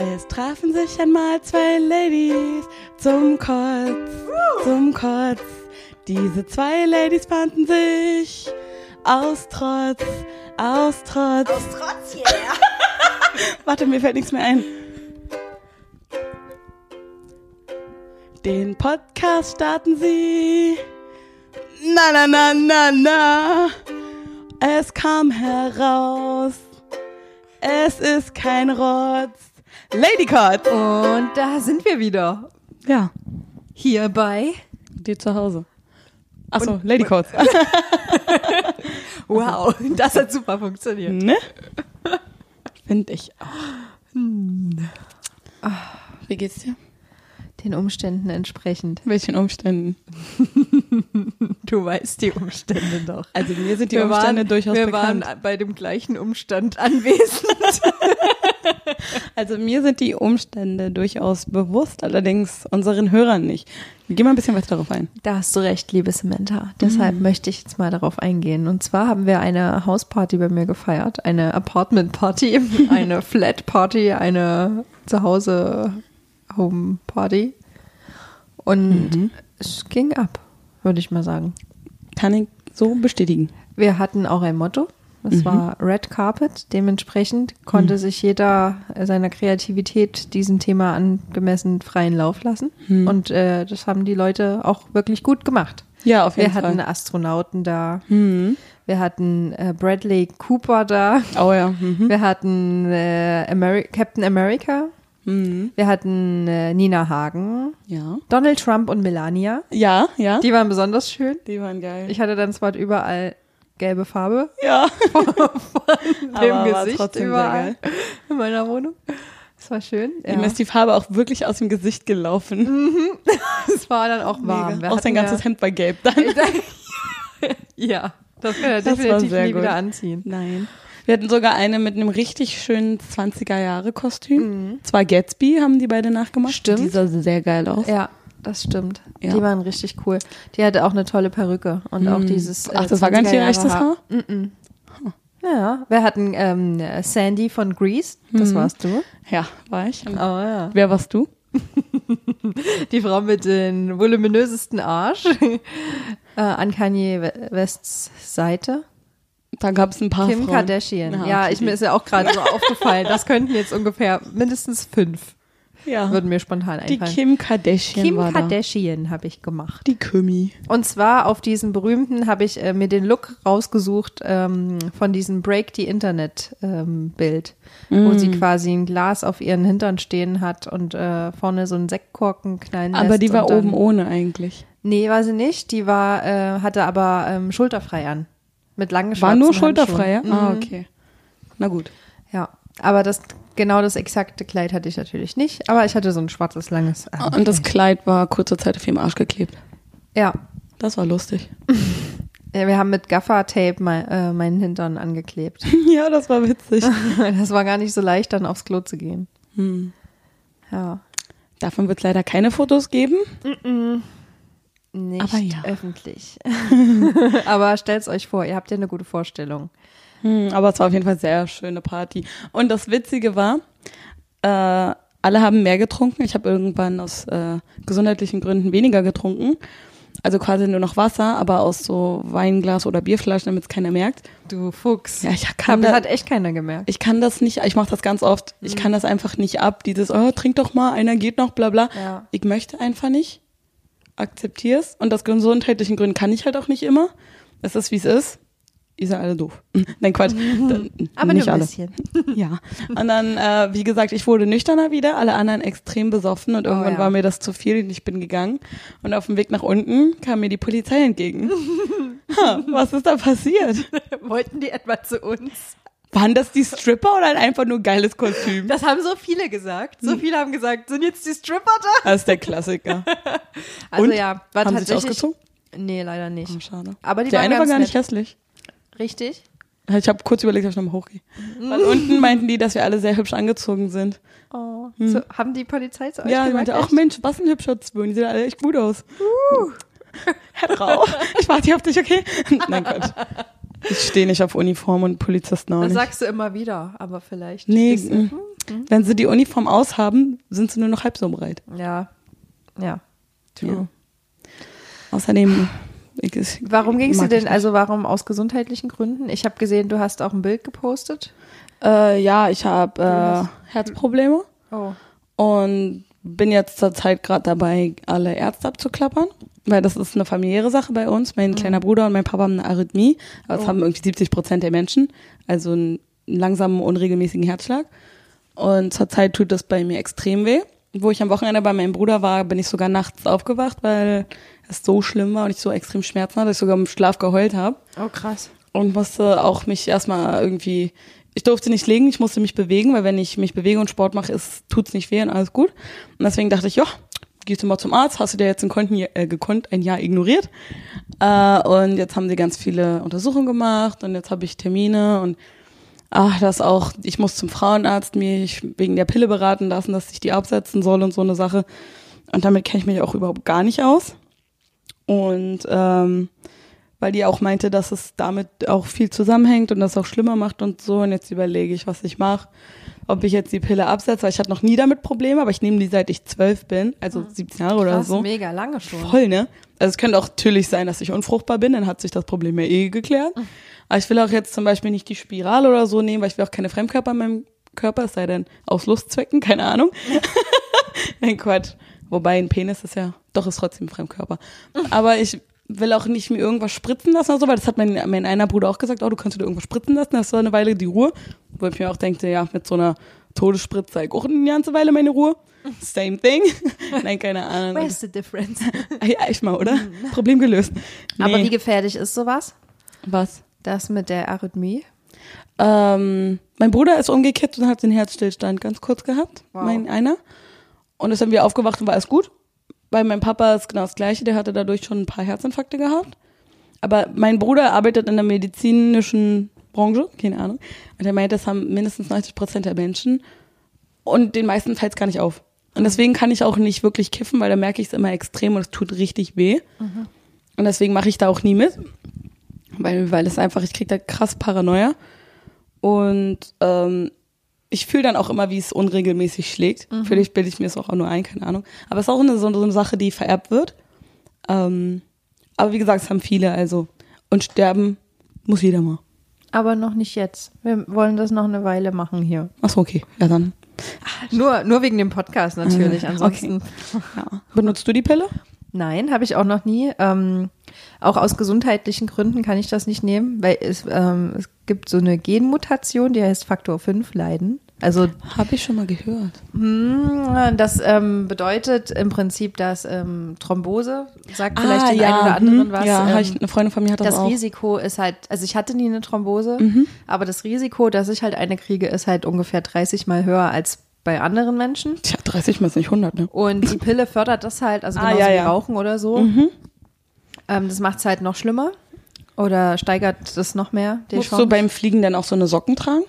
Es trafen sich einmal zwei Ladies zum Kotz, zum Kotz. Diese zwei Ladies fanden sich aus Trotz, aus Trotz. Aus Trotz, yeah. Warte, mir fällt nichts mehr ein. Den Podcast starten sie. Na, na, na, na, na. Es kam heraus. Es ist kein Rotz. Lady Cut. Und da sind wir wieder. Ja, Hier bei. die zu Hause. Achso, Lady Cut. Wow, das hat super funktioniert. ne? Finde ich auch. Wie geht's dir? Den Umständen entsprechend. Welchen Umständen? Du weißt die Umstände doch. Also mir sind die Umstände durchaus wir bekannt. waren bei dem gleichen Umstand anwesend. Also mir sind die Umstände durchaus bewusst, allerdings unseren Hörern nicht. Geh mal ein bisschen weiter darauf ein. Da hast du recht, liebe Samantha. Deshalb möchte ich jetzt mal darauf eingehen. Und zwar haben wir eine Hausparty bei mir gefeiert, eine Apartment Party, eine Flat Party, eine Zuhause Home Party. Und es ging ab, würde ich mal sagen. Kann ich so bestätigen. Wir hatten auch ein Motto. Das war Red Carpet. Dementsprechend konnte sich jeder seiner Kreativität diesem Thema angemessen freien Lauf lassen. Und äh, das haben die Leute auch wirklich gut gemacht. Ja, auf jeden Wir hatten Fall. Astronauten da. Mhm. Wir hatten äh, Bradley Cooper da. Oh ja. Mhm. Wir hatten äh, Ameri Captain America. Mhm. Wir hatten äh, Nina Hagen. Ja. Donald Trump und Melania. Ja, ja. Die waren besonders schön. Die waren geil. Ich hatte dann zwar überall gelbe Farbe ja. im Aber war Gesicht überall in meiner Wohnung. Das war schön. Ihm Ja. ist die Farbe auch wirklich aus dem Gesicht gelaufen. Es war dann auch warm. Auch sein ganzes Hemd war gelb dann. Ja, das kann er Das definitiv nie gut. wieder anziehen. Nein. Wir hatten sogar eine mit einem richtig schönen 20er-Jahre-Kostüm. Mhm. Zwar Gatsby haben die beide nachgemacht. Stimmt. Die sah sehr geil aus. Ja, das stimmt. Ja. Die waren richtig cool. Die hatte auch eine tolle Perücke und auch dieses. äh, Ach, das war gar nicht ihr 20er echtes Jahre Haar? Ja, wir hatten ähm, Sandy von Grease, das warst du. Ja, war ich. Oh ja. Wer warst du? Die Frau mit den voluminösesten Arsch äh, an Kanye We- Wests Seite. Da gab es ein paar Kim Frauen. Kardashian. Ah, ja, okay, ich, mir ist ja auch gerade so aufgefallen. Das könnten jetzt ungefähr mindestens fünf, ja. würden mir spontan Die einfallen. Kim Kardashian Kim war da. Kardashian habe ich gemacht. Die Kümi. Und zwar auf diesem berühmten habe ich äh, mir den Look rausgesucht ähm, von diesem Break the Internet ähm, Bild, wo sie Mm. quasi ein Glas auf ihren Hintern stehen hat und äh, vorne so einen Sektkorken knallen Aber lässt die war dann, oben ohne eigentlich. Nee, war sie nicht. Die war äh, hatte aber ähm, schulterfrei an mit langen War schwarzen nur schulterfrei, ja? Handschuhen. Ah, Mhm. okay. Na gut. Ja, aber das genau das exakte Kleid hatte ich natürlich nicht, aber ich hatte so ein schwarzes langes. an. Und das Kleid war kurze Zeit auf ihrem Arsch geklebt. ja. Das war lustig. Ja, wir haben mit Gaffer-Tape mein, äh, meinen Hintern angeklebt. ja, das war witzig. Das war gar nicht so leicht, dann aufs Klo zu gehen. Hm. Ja. Davon wird es leider keine Fotos geben. Nicht Aber ja. öffentlich. Aber stellt's euch vor, ihr habt ja eine gute Vorstellung. Hm, aber es war auf jeden Fall eine sehr schöne Party. Und das Witzige war, äh, alle haben mehr getrunken. Ich habe irgendwann aus äh, gesundheitlichen Gründen weniger getrunken. Also quasi nur noch Wasser, aber aus so Weinglas oder Bierflaschen, damit es keiner merkt. Du Fuchs. Ja, ich kann das da, hat echt keiner gemerkt. ich kann das nicht, ich mache das ganz oft, ich kann das einfach nicht ab, dieses, oh, trink doch mal, einer geht noch, bla bla. Ja. Ich möchte einfach nicht, akzeptier's. Und aus gesundheitlichen Gründen kann ich halt auch nicht immer. Es ist, wie es ist. Ihr seid alle doof. Nein, Quatsch. Dann- Aber nicht nur ein alle. bisschen. Ja. Und dann, äh, wie gesagt, ich wurde nüchterner wieder, alle anderen extrem besoffen und irgendwann ja. war mir das zu viel und ich bin gegangen. Und auf dem Weg nach unten kam mir die Polizei entgegen. ha, was ist da passiert? Wollten die etwa zu uns? Waren das die Stripper oder ein einfach nur geiles Kostüm? Das haben so viele gesagt. Hm. So viele haben gesagt, sind jetzt die Stripper da? Das ist der Klassiker. Also Und? ja, war Haben sie tatsächlich. ausgezogen? Nee, leider nicht. Oh, schade. Aber die der eine war gar nicht nett. hässlich. Richtig? Ich habe kurz überlegt, ob ich nochmal hochgehe. Weil unten meinten die, dass wir alle sehr hübsch angezogen sind. Oh. So, haben die Polizei zu euch Hm. ja, gesagt? meinte, ach Mensch, was ein hübscher Zwirn. Die sehen alle echt gut aus. Herr Rau, ich warte hier auf dich, okay? Nein, Quatsch. Ich stehe nicht auf Uniform und Polizisten auch Das nicht. sagst du immer wieder, aber vielleicht. Nee, bist du- mm. Wenn sie die Uniform aushaben, sind sie nur noch halb so breit. Ja. Ja. True. Ja. Außerdem, ich, Warum gingst du mag ich denn, also warum aus gesundheitlichen Gründen? Ich habe gesehen, du hast auch ein Bild gepostet. äh, ja, ich habe äh, Herzprobleme Oh. und bin jetzt zur Zeit gerade dabei, alle Ärzte abzuklappern, weil das ist eine familiäre Sache bei uns. Mein kleiner Bruder und mein Papa haben eine Arrhythmie, aber das Oh. haben irgendwie 70 Prozent der Menschen, also einen langsamen, unregelmäßigen Herzschlag. Und zurzeit tut das bei mir extrem weh. Wo ich am Wochenende bei meinem Bruder war, bin ich sogar nachts aufgewacht, weil es so schlimm war und ich so extrem Schmerzen hatte, dass ich sogar im Schlaf geheult habe Oh, krass. und musste auch mich erstmal irgendwie, ich durfte nicht legen, ich musste mich bewegen, weil wenn ich mich bewege und Sport mache, ist, tut's nicht weh und alles gut. Und deswegen dachte ich, ja, gehst du mal zum Arzt, hast du dir jetzt ein Konten, äh, gekonnt ein Jahr ignoriert. Äh, und jetzt haben sie ganz viele Untersuchungen gemacht und jetzt habe ich Termine und ach, das auch, ich muss zum Frauenarzt mich wegen der Pille beraten lassen, dass ich die absetzen soll und so eine Sache. Und damit kenne ich mich auch überhaupt gar nicht aus. Und ähm, weil die auch meinte, dass es damit auch viel zusammenhängt und das auch schlimmer macht und so. Und jetzt überlege ich, was ich mache. Ob ich jetzt die Pille absetze, weil ich hatte noch nie damit Probleme, aber ich nehme die seit ich zwölf bin, also 17 Jahre oder Krass, so. mega lange schon. Voll, ne? Also es könnte auch natürlich sein, dass ich unfruchtbar bin, dann hat sich das Problem ja eh geklärt. Aber ich will auch jetzt zum Beispiel nicht die Spirale oder so nehmen, weil ich will auch keine Fremdkörper in meinem Körper, es sei denn aus Lustzwecken, keine Ahnung. Nein, Quatsch. Wobei ein Penis ist ja, doch ist trotzdem ein Fremdkörper. Aber ich will auch nicht mir irgendwas spritzen lassen oder so, weil das hat mein, mein einer Bruder auch gesagt, oh, du kannst dir irgendwas spritzen lassen, das war eine Weile die Ruhe. Wo ich mir auch denke, ja, mit so einer Todesspritze ich auch eine ganze Weile meine Ruhe. Same thing. Nein, keine Ahnung. Where's the difference? Ja, echt mal, oder? Problem gelöst. Nee. Aber wie gefährlich ist sowas? was? Das mit der Arrhythmie? Ähm, mein Bruder ist umgekippt und hat den Herzstillstand ganz kurz gehabt, Wow. mein einer. Und ist dann wieder aufgewacht und war alles gut. Bei meinem Papa ist genau das Gleiche, der hatte dadurch schon ein paar Herzinfarkte gehabt. Aber mein Bruder arbeitet in der medizinischen Branche, keine Ahnung. Und er meint, das haben mindestens 90 Prozent der Menschen. Und den meisten fällt es gar nicht auf. Und deswegen kann ich auch nicht wirklich kiffen, weil da merke ich es immer extrem und es tut richtig weh. Und deswegen mache ich da auch nie mit. Weil, weil es einfach, ich kriege da krass Paranoia. Und ähm, ich fühle dann auch immer, wie es unregelmäßig schlägt. Vielleicht bilde ich mir es auch nur ein, keine Ahnung. Aber es ist auch eine, so, eine Sache, die vererbt wird. Ähm, aber wie gesagt, es haben viele, also. Und sterben muss jeder mal. Aber noch nicht jetzt. Wir wollen das noch eine Weile machen hier. Achso, okay. Ja, dann. Nur, nur wegen dem Podcast natürlich. Äh, Ansonsten. Ja. Benutzt du die Pille? Nein, habe ich auch noch nie. Ähm, auch aus gesundheitlichen Gründen kann ich das nicht nehmen, weil es, ähm, es gibt so eine Genmutation, die heißt Faktor 5 Leiden. Also Habe ich schon mal gehört. mh, das ähm, bedeutet im Prinzip, dass ähm, Thrombose, sagt vielleicht Ah, den ja, einen oder anderen hm, was, ja, ähm, ich, eine Freundin von mir hat das, das auch. Mhm. Risiko ist halt, also ich hatte nie eine Thrombose, aber das Risiko, dass ich halt eine kriege, ist halt ungefähr 30 mal höher als bei anderen Menschen. Tja, 30 mal ist nicht 100, ne? Und die Pille fördert das halt, also Ah, genauso ja, wie ja. Mhm. Rauchen oder so. Ähm, das macht es halt noch schlimmer oder steigert das noch mehr, Musst Chance. du beim Fliegen dann auch so eine Socken tragen?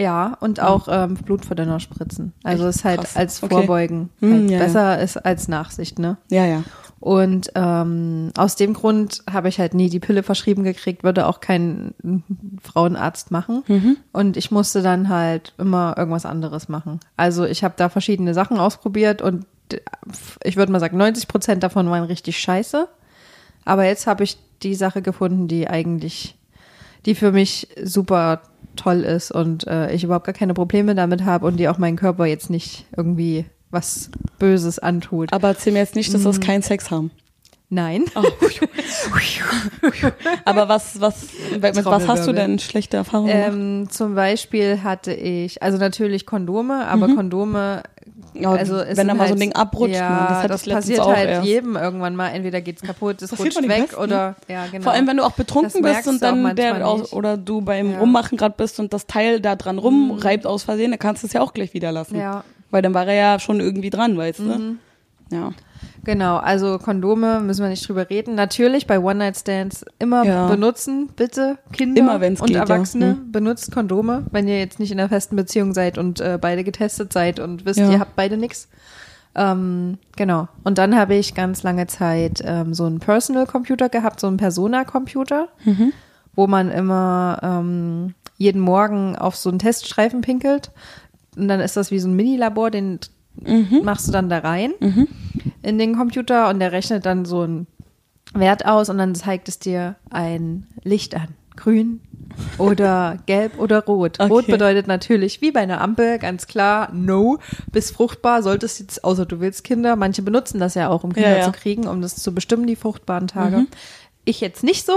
ja, und auch ähm, Blutverdünner spritzen. Also Echt ist halt krass. als Okay. Vorbeugen Hm, halt ja, ja. besser ist als Nachsicht, ne? Ja, ja. Und ähm, aus dem Grund habe ich halt nie die Pille verschrieben gekriegt, würde auch kein Frauenarzt machen. Mhm. Und ich musste dann halt immer irgendwas anderes machen. Also ich habe da verschiedene Sachen ausprobiert und ich würde mal sagen, 90 Prozent davon waren richtig scheiße. Aber jetzt habe ich die Sache gefunden, die eigentlich, die für mich super toll ist und äh, ich überhaupt gar keine Probleme damit habe und die auch meinen Körper jetzt nicht irgendwie was Böses antut. Aber erzähl mir jetzt nicht, dass das Mhm. keinen Sex haben. Nein. Oh. Aber was, was, mit was hast du denn schlechte Erfahrungen gemacht? Ähm, zum Beispiel hatte ich, also natürlich Kondome, aber Kondome, Ja, also wenn da mal halt, so ein Ding abrutscht, ja, man, das das passiert auch halt erst. jedem irgendwann mal. Entweder geht's kaputt, es rutscht weg Besten, oder ja genau. Vor allem, wenn du auch betrunken Das bist und auch dann der nicht. oder du beim Ja. Mhm. Rummachen gerade bist und das Teil da dran rumreibt aus Versehen, dann kannst du es ja auch gleich wieder lassen. Ja. Mhm. Weil dann war er ja schon irgendwie dran, weißt du? Ja. Genau, also Kondome müssen wir nicht drüber reden. Natürlich bei One-Night-Stands immer Ja. benutzen, bitte Kinder Immer, und geht, ja. Erwachsene Hm. benutzt Kondome, wenn ihr jetzt nicht in einer festen Beziehung seid und äh, beide getestet seid und wisst, Ja. ihr habt beide nix. Ähm, genau. Und dann habe ich ganz lange Zeit ähm, so einen Personal Computer gehabt, so einen Persona Computer. Mhm. wo man immer ähm, jeden Morgen auf so einen Teststreifen pinkelt. Und dann ist das wie so ein Mini-Labor, den machst du dann da rein in den Computer und der rechnet dann so einen Wert aus und dann zeigt es dir ein Licht an. Grün oder gelb oder rot. Rot Okay. bedeutet natürlich, wie bei einer Ampel, ganz klar, no, bis fruchtbar solltest jetzt, außer du willst Kinder. Manche benutzen das ja auch, um Kinder Ja, ja. zu kriegen, um das zu bestimmen, die fruchtbaren Tage. Ich jetzt nicht so.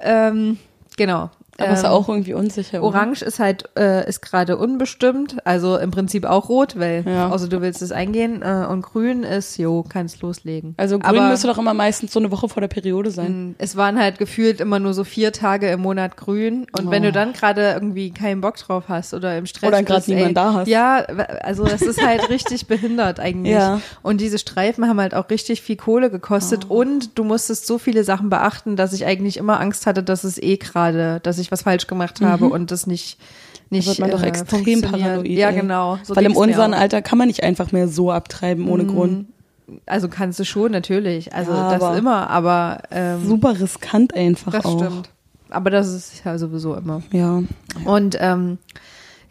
Ähm, genau. Aber ist Ähm, auch irgendwie unsicher. oder? Orange ist halt, äh, ist gerade unbestimmt, also im Prinzip auch rot, weil, Ja. außer du willst es eingehen, äh, und grün ist, jo, kannst loslegen. Also grün Aber, müsste doch immer meistens so eine Woche vor der Periode sein. mh, es waren halt gefühlt immer nur so vier Tage im Monat grün und wenn Oh. du dann gerade irgendwie keinen Bock drauf hast oder im Stress Oder gerade niemand da hast. Ja, also das ist halt richtig behindert eigentlich. Ja. Und diese Streifen haben halt auch richtig viel Kohle gekostet Oh. und du musstest so viele Sachen beachten, dass ich eigentlich immer Angst hatte, dass es eh gerade, dass ich was falsch gemacht habe und das nicht nicht Mhm. wird man doch äh, extrem paranoid. Ja, genau. So Weil im unseren. Alter kann man nicht einfach mehr so abtreiben ohne Grund. Also kannst du schon, natürlich. Also Ja, das immer, aber ähm, Super riskant einfach das auch. stimmt. Aber das ist ja sowieso immer. Ja. Und ähm,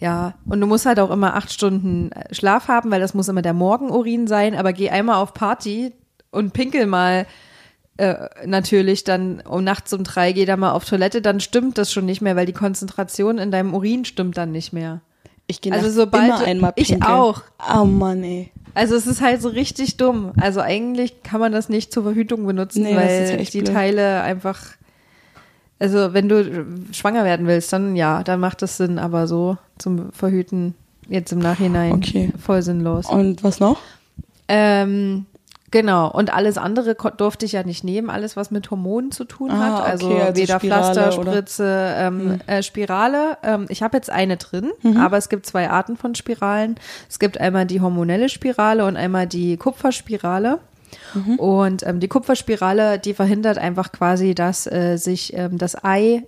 ja, und du musst halt auch immer acht Stunden Schlaf haben, weil das muss immer der Morgenurin sein, aber geh einmal auf Party und pinkel mal äh, natürlich dann um nachts um drei, geh da mal auf Toilette, dann stimmt das schon nicht mehr, weil die Konzentration in deinem Urin stimmt dann nicht mehr. Ich gehe Also sobald immer einmal ich pinkeln. auch. Oh Mann, ey. Also es ist halt so richtig dumm. Also eigentlich kann man das nicht zur Verhütung benutzen, Nee, weil die blöd. Teile einfach. Also wenn du schwanger werden willst, dann ja, dann macht das Sinn, aber so zum Verhüten jetzt im Nachhinein Okay. voll sinnlos. Und was noch? Ähm, genau. Und alles andere durfte ich ja nicht nehmen, alles was mit Hormonen zu tun Ah, hat. Also, okay, also weder Spirale Pflaster, Spritze, ähm, äh, Spirale. Ähm, ich habe jetzt eine drin, Mhm. aber es gibt zwei Arten von Spiralen. Es gibt einmal die hormonelle Spirale und einmal die Kupferspirale. Mhm. Und ähm, die Kupferspirale, die verhindert einfach quasi, dass äh, sich ähm, das Ei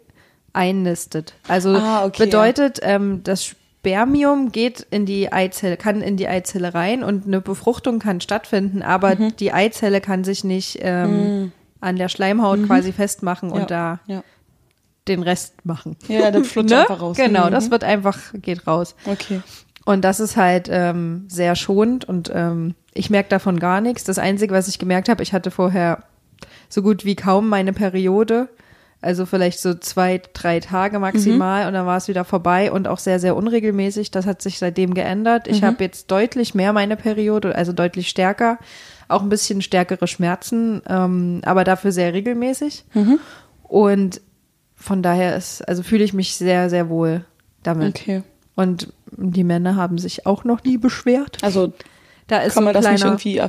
einnistet. Also Ah, okay, bedeutet, ähm, das Spermium geht in die Eizelle, kann in die Eizelle rein und eine Befruchtung kann stattfinden, aber Mhm. die Eizelle kann sich nicht ähm, an der Schleimhaut quasi festmachen und Mhm. ja. da Ja. den Rest machen. Ja, das flutscht Ne? einfach raus. Genau, Mhm. das wird einfach, geht raus. Okay. Und das ist halt ähm, sehr schonend und ähm, ich merke davon gar nichts. Das Einzige, was ich gemerkt habe, ich hatte vorher so gut wie kaum meine Periode. Also vielleicht so zwei, drei Tage maximal und dann war es wieder vorbei und auch sehr, sehr unregelmäßig. Das hat sich seitdem geändert. Ich habe jetzt deutlich mehr meine Periode, also deutlich stärker. Auch ein bisschen stärkere Schmerzen, ähm, aber dafür sehr regelmäßig. Und von daher ist, also fühle ich mich sehr, sehr wohl damit. Okay. Und die Männer haben sich auch noch nie beschwert. Also Da ist kann so man ein das nicht irgendwie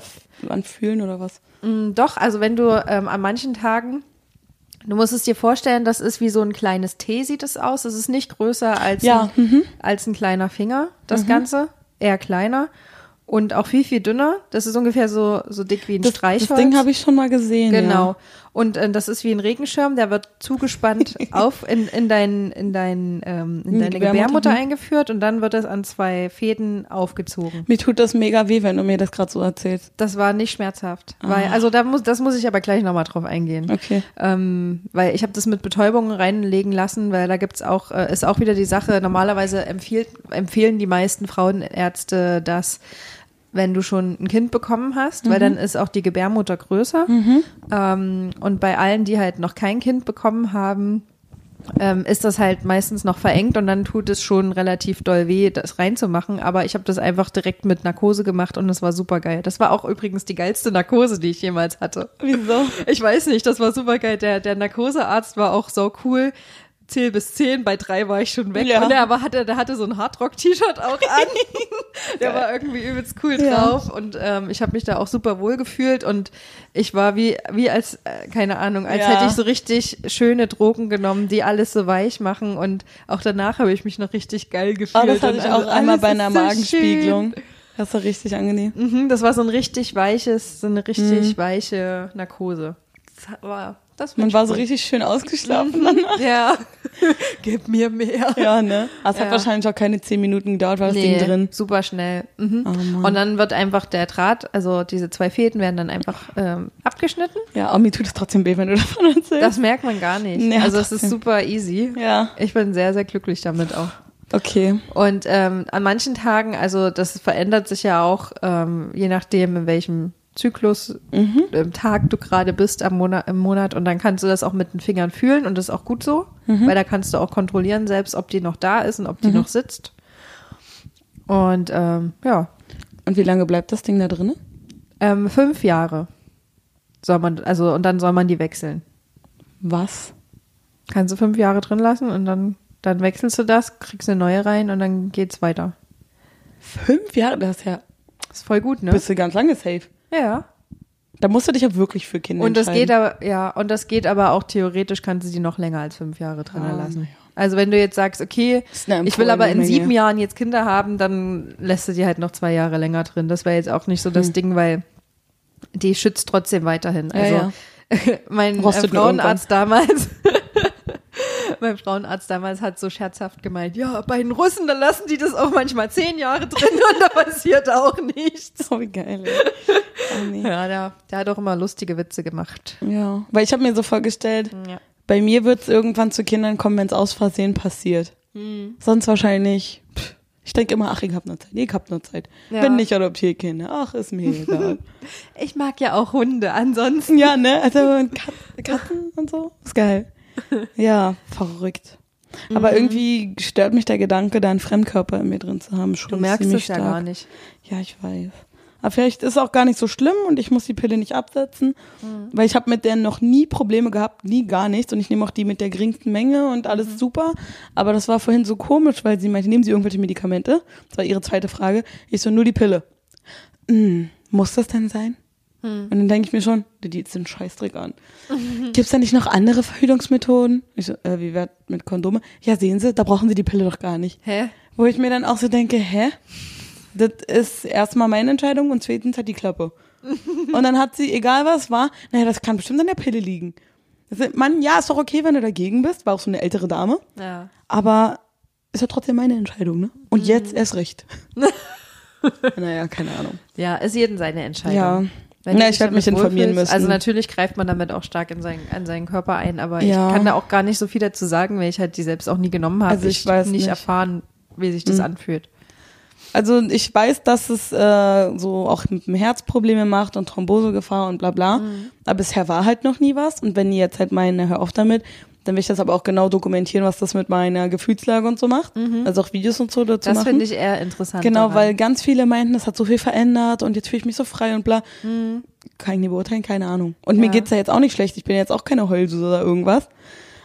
anfühlen oder was? Mm, Doch, also wenn du ähm, an manchen Tagen, du musst es dir vorstellen, das ist wie so ein kleines T sieht es aus. Es ist nicht größer als, Ja, mhm. ein, als ein kleiner Finger, das Ganze. Eher kleiner. Und auch viel, viel dünner. Das ist ungefähr so, so dick wie ein Das, Streichholz. das Ding habe ich schon mal gesehen. Genau. Ja. Und äh, das ist wie ein Regenschirm, der wird zugespannt auf in, in dein, in dein, ähm, in die deine Gebärmutter, Gebärmutter eingeführt und dann wird es an zwei Fäden aufgezogen. Mir tut das mega weh, wenn du mir das gerade so erzählst. Das war nicht schmerzhaft. Weil, also da muss, das muss ich aber gleich nochmal drauf eingehen. Ah. Okay. Ähm, weil ich habe das mit Betäubung reinlegen lassen, weil da gibt's auch, äh, ist auch wieder die Sache, normalerweise empfiehlt, empfehlen die meisten Frauenärzte das, wenn du schon ein Kind bekommen hast, Mhm. weil dann ist auch die Gebärmutter größer. Ähm, und bei allen, die halt noch kein Kind bekommen haben, ähm, ist das halt meistens noch verengt und dann tut es schon relativ doll weh, das reinzumachen. Aber ich habe das einfach direkt mit Narkose gemacht und das war super geil. Das war auch übrigens die geilste Narkose, die ich jemals hatte. Wieso? Ich weiß nicht, das war super geil. Der, der Narkosearzt war auch so cool. Zähl bis zehn, bei drei war ich schon weg. Ja. Und der aber hatte, der hatte so ein Hardrock-T-Shirt auch an. der war irgendwie übelst cool Ja. drauf. Und ähm, ich habe mich da auch super wohl gefühlt. Und ich war wie, wie als, äh, keine Ahnung, als Ja. hätte ich so richtig schöne Drogen genommen, die alles so weich machen. Und auch danach habe ich mich noch richtig geil gefühlt. Oh, das hatte ich auch alles einmal bei einer so Magenspiegelung. Das war richtig angenehm. Mhm, das war so ein richtig weiches, so eine richtig Mhm. weiche Narkose. Das war das Man war so richtig schön ausgeschlafen danach. Ja. Gib mir mehr. Ja, ne? Aber es Ja. hat wahrscheinlich auch keine zehn Minuten gedauert, war das Ding drin. super schnell. Mhm. Oh. Und dann wird einfach der Draht, also diese zwei Fäden werden dann einfach ähm, abgeschnitten. Ja, aber mir tut es trotzdem weh, wenn du davon erzählst. Das merkt man gar nicht. Nee, also es ist super easy. ja, Ich bin sehr, sehr glücklich damit auch. okay. Und ähm, an manchen Tagen, also das verändert sich ja auch, ähm, je nachdem, in welchem Zyklus, Mhm. im Tag du gerade bist am Monat, im Monat. Und dann kannst du das auch mit den Fingern fühlen und das ist auch gut so, Mhm. weil da kannst du auch kontrollieren selbst, ob die noch da ist und ob die noch sitzt. Und ähm, ja, Und wie lange bleibt das Ding da drin? ähm, fünf Jahre soll man, also und dann soll man die wechseln. Was? Kannst du fünf Jahre drin lassen und dann, dann wechselst du das, kriegst eine neue rein und dann geht's weiter. Fünf Jahre? Das ist ja, Ist voll gut, ne? bist du ganz lange safe. Ja. Da musst du dich ja wirklich für Kinder Und das geht aber, ja, und das geht aber auch theoretisch, kannst du die noch länger als fünf Jahre drin Ah, lassen. ja. Also wenn du jetzt sagst, okay, ich will aber in sieben Menge. Jahren jetzt Kinder haben, dann lässt du die halt noch zwei Jahre länger drin. Das wäre jetzt auch nicht so das Hm. Ding, weil die schützt trotzdem weiterhin. Ja, Also ja. mein äh, Rostet Frauenarzt damals, mein Frauenarzt damals hat so scherzhaft gemeint, ja, bei den Russen, da lassen die das auch manchmal zehn Jahre drin und da passiert auch nichts. Oh, wie geil. ey. Oh, nee. Ja, der, der hat auch immer lustige Witze gemacht. Ja, weil ich habe mir so vorgestellt, Ja. bei mir wird es irgendwann zu Kindern kommen, wenn es aus Versehen passiert. Hm. Sonst wahrscheinlich, pff, ich denke immer, ach, ich hab nur Zeit, ich hab nur Zeit. Ja. Bin nicht Adoptierkinder, ach, ist mir egal. Ich mag ja auch Hunde, ansonsten. ja, ne, also Kat Katzen und so, ist geil. Ja, verrückt. Mhm. Aber irgendwie stört mich der Gedanke, da einen Fremdkörper in mir drin zu haben. Schon Du merkst es ja stark. gar nicht. Ja, ich weiß. Aber vielleicht ist es auch gar nicht so schlimm und ich muss die Pille nicht absetzen, Mhm. weil ich habe mit der noch nie Probleme gehabt, nie gar nichts und ich nehme auch die mit der geringsten Menge und alles Mhm. super. Aber das war vorhin so komisch, weil sie meinte, nehmen Sie irgendwelche Medikamente? Das war ihre zweite Frage. Ich so, nur die Pille. Hm, muss das denn sein? Hm. Und dann denke ich mir schon, die ist ein Scheißdreck an. Gibt's da nicht noch andere Verhütungsmethoden? Ich so, äh, wie wär mit Kondome? Ja, sehen Sie, da brauchen Sie die Pille doch gar nicht. Hä? Wo ich mir dann auch so denke, hä? Das ist erstmal meine Entscheidung und zweitens hat die Klappe. und dann hat sie, egal was war, naja, das kann bestimmt an der Pille liegen. Ist- Mann, ja, ist doch okay, wenn du dagegen bist, war auch so eine ältere Dame, Ja. aber ist ja trotzdem meine Entscheidung, ne? Und jetzt erst recht. naja, keine Ahnung. Ja, ist jeden seine Entscheidung. Ja. Wenn Na, ich werd damit mich informieren wohlfühlst- müssen. Also natürlich greift man damit auch stark in seinen, an seinen Körper ein, aber Ja. ich kann da auch gar nicht so viel dazu sagen, weil ich halt die selbst auch nie genommen habe. Also ich weiß nicht, nicht. Mhm. erfahren, wie sich das anfühlt. Also ich weiß, dass es äh, so auch mit dem Herz Probleme macht und Thrombosegefahr und bla bla. Aber bisher war halt noch nie was. Und wenn die jetzt halt meinen, hör auf damit, dann will ich das aber auch genau dokumentieren, was das mit meiner Gefühlslage und so macht. Also auch Videos und so dazu Das machen. finde ich eher interessant. Genau, daran. weil ganz viele meinten, das hat so viel verändert und jetzt fühle ich mich so frei und bla. Kann ich nicht beurteilen, keine Ahnung. Und mir Ja. geht's ja jetzt auch nicht schlecht. Ich bin jetzt auch keine Heulsuse oder irgendwas.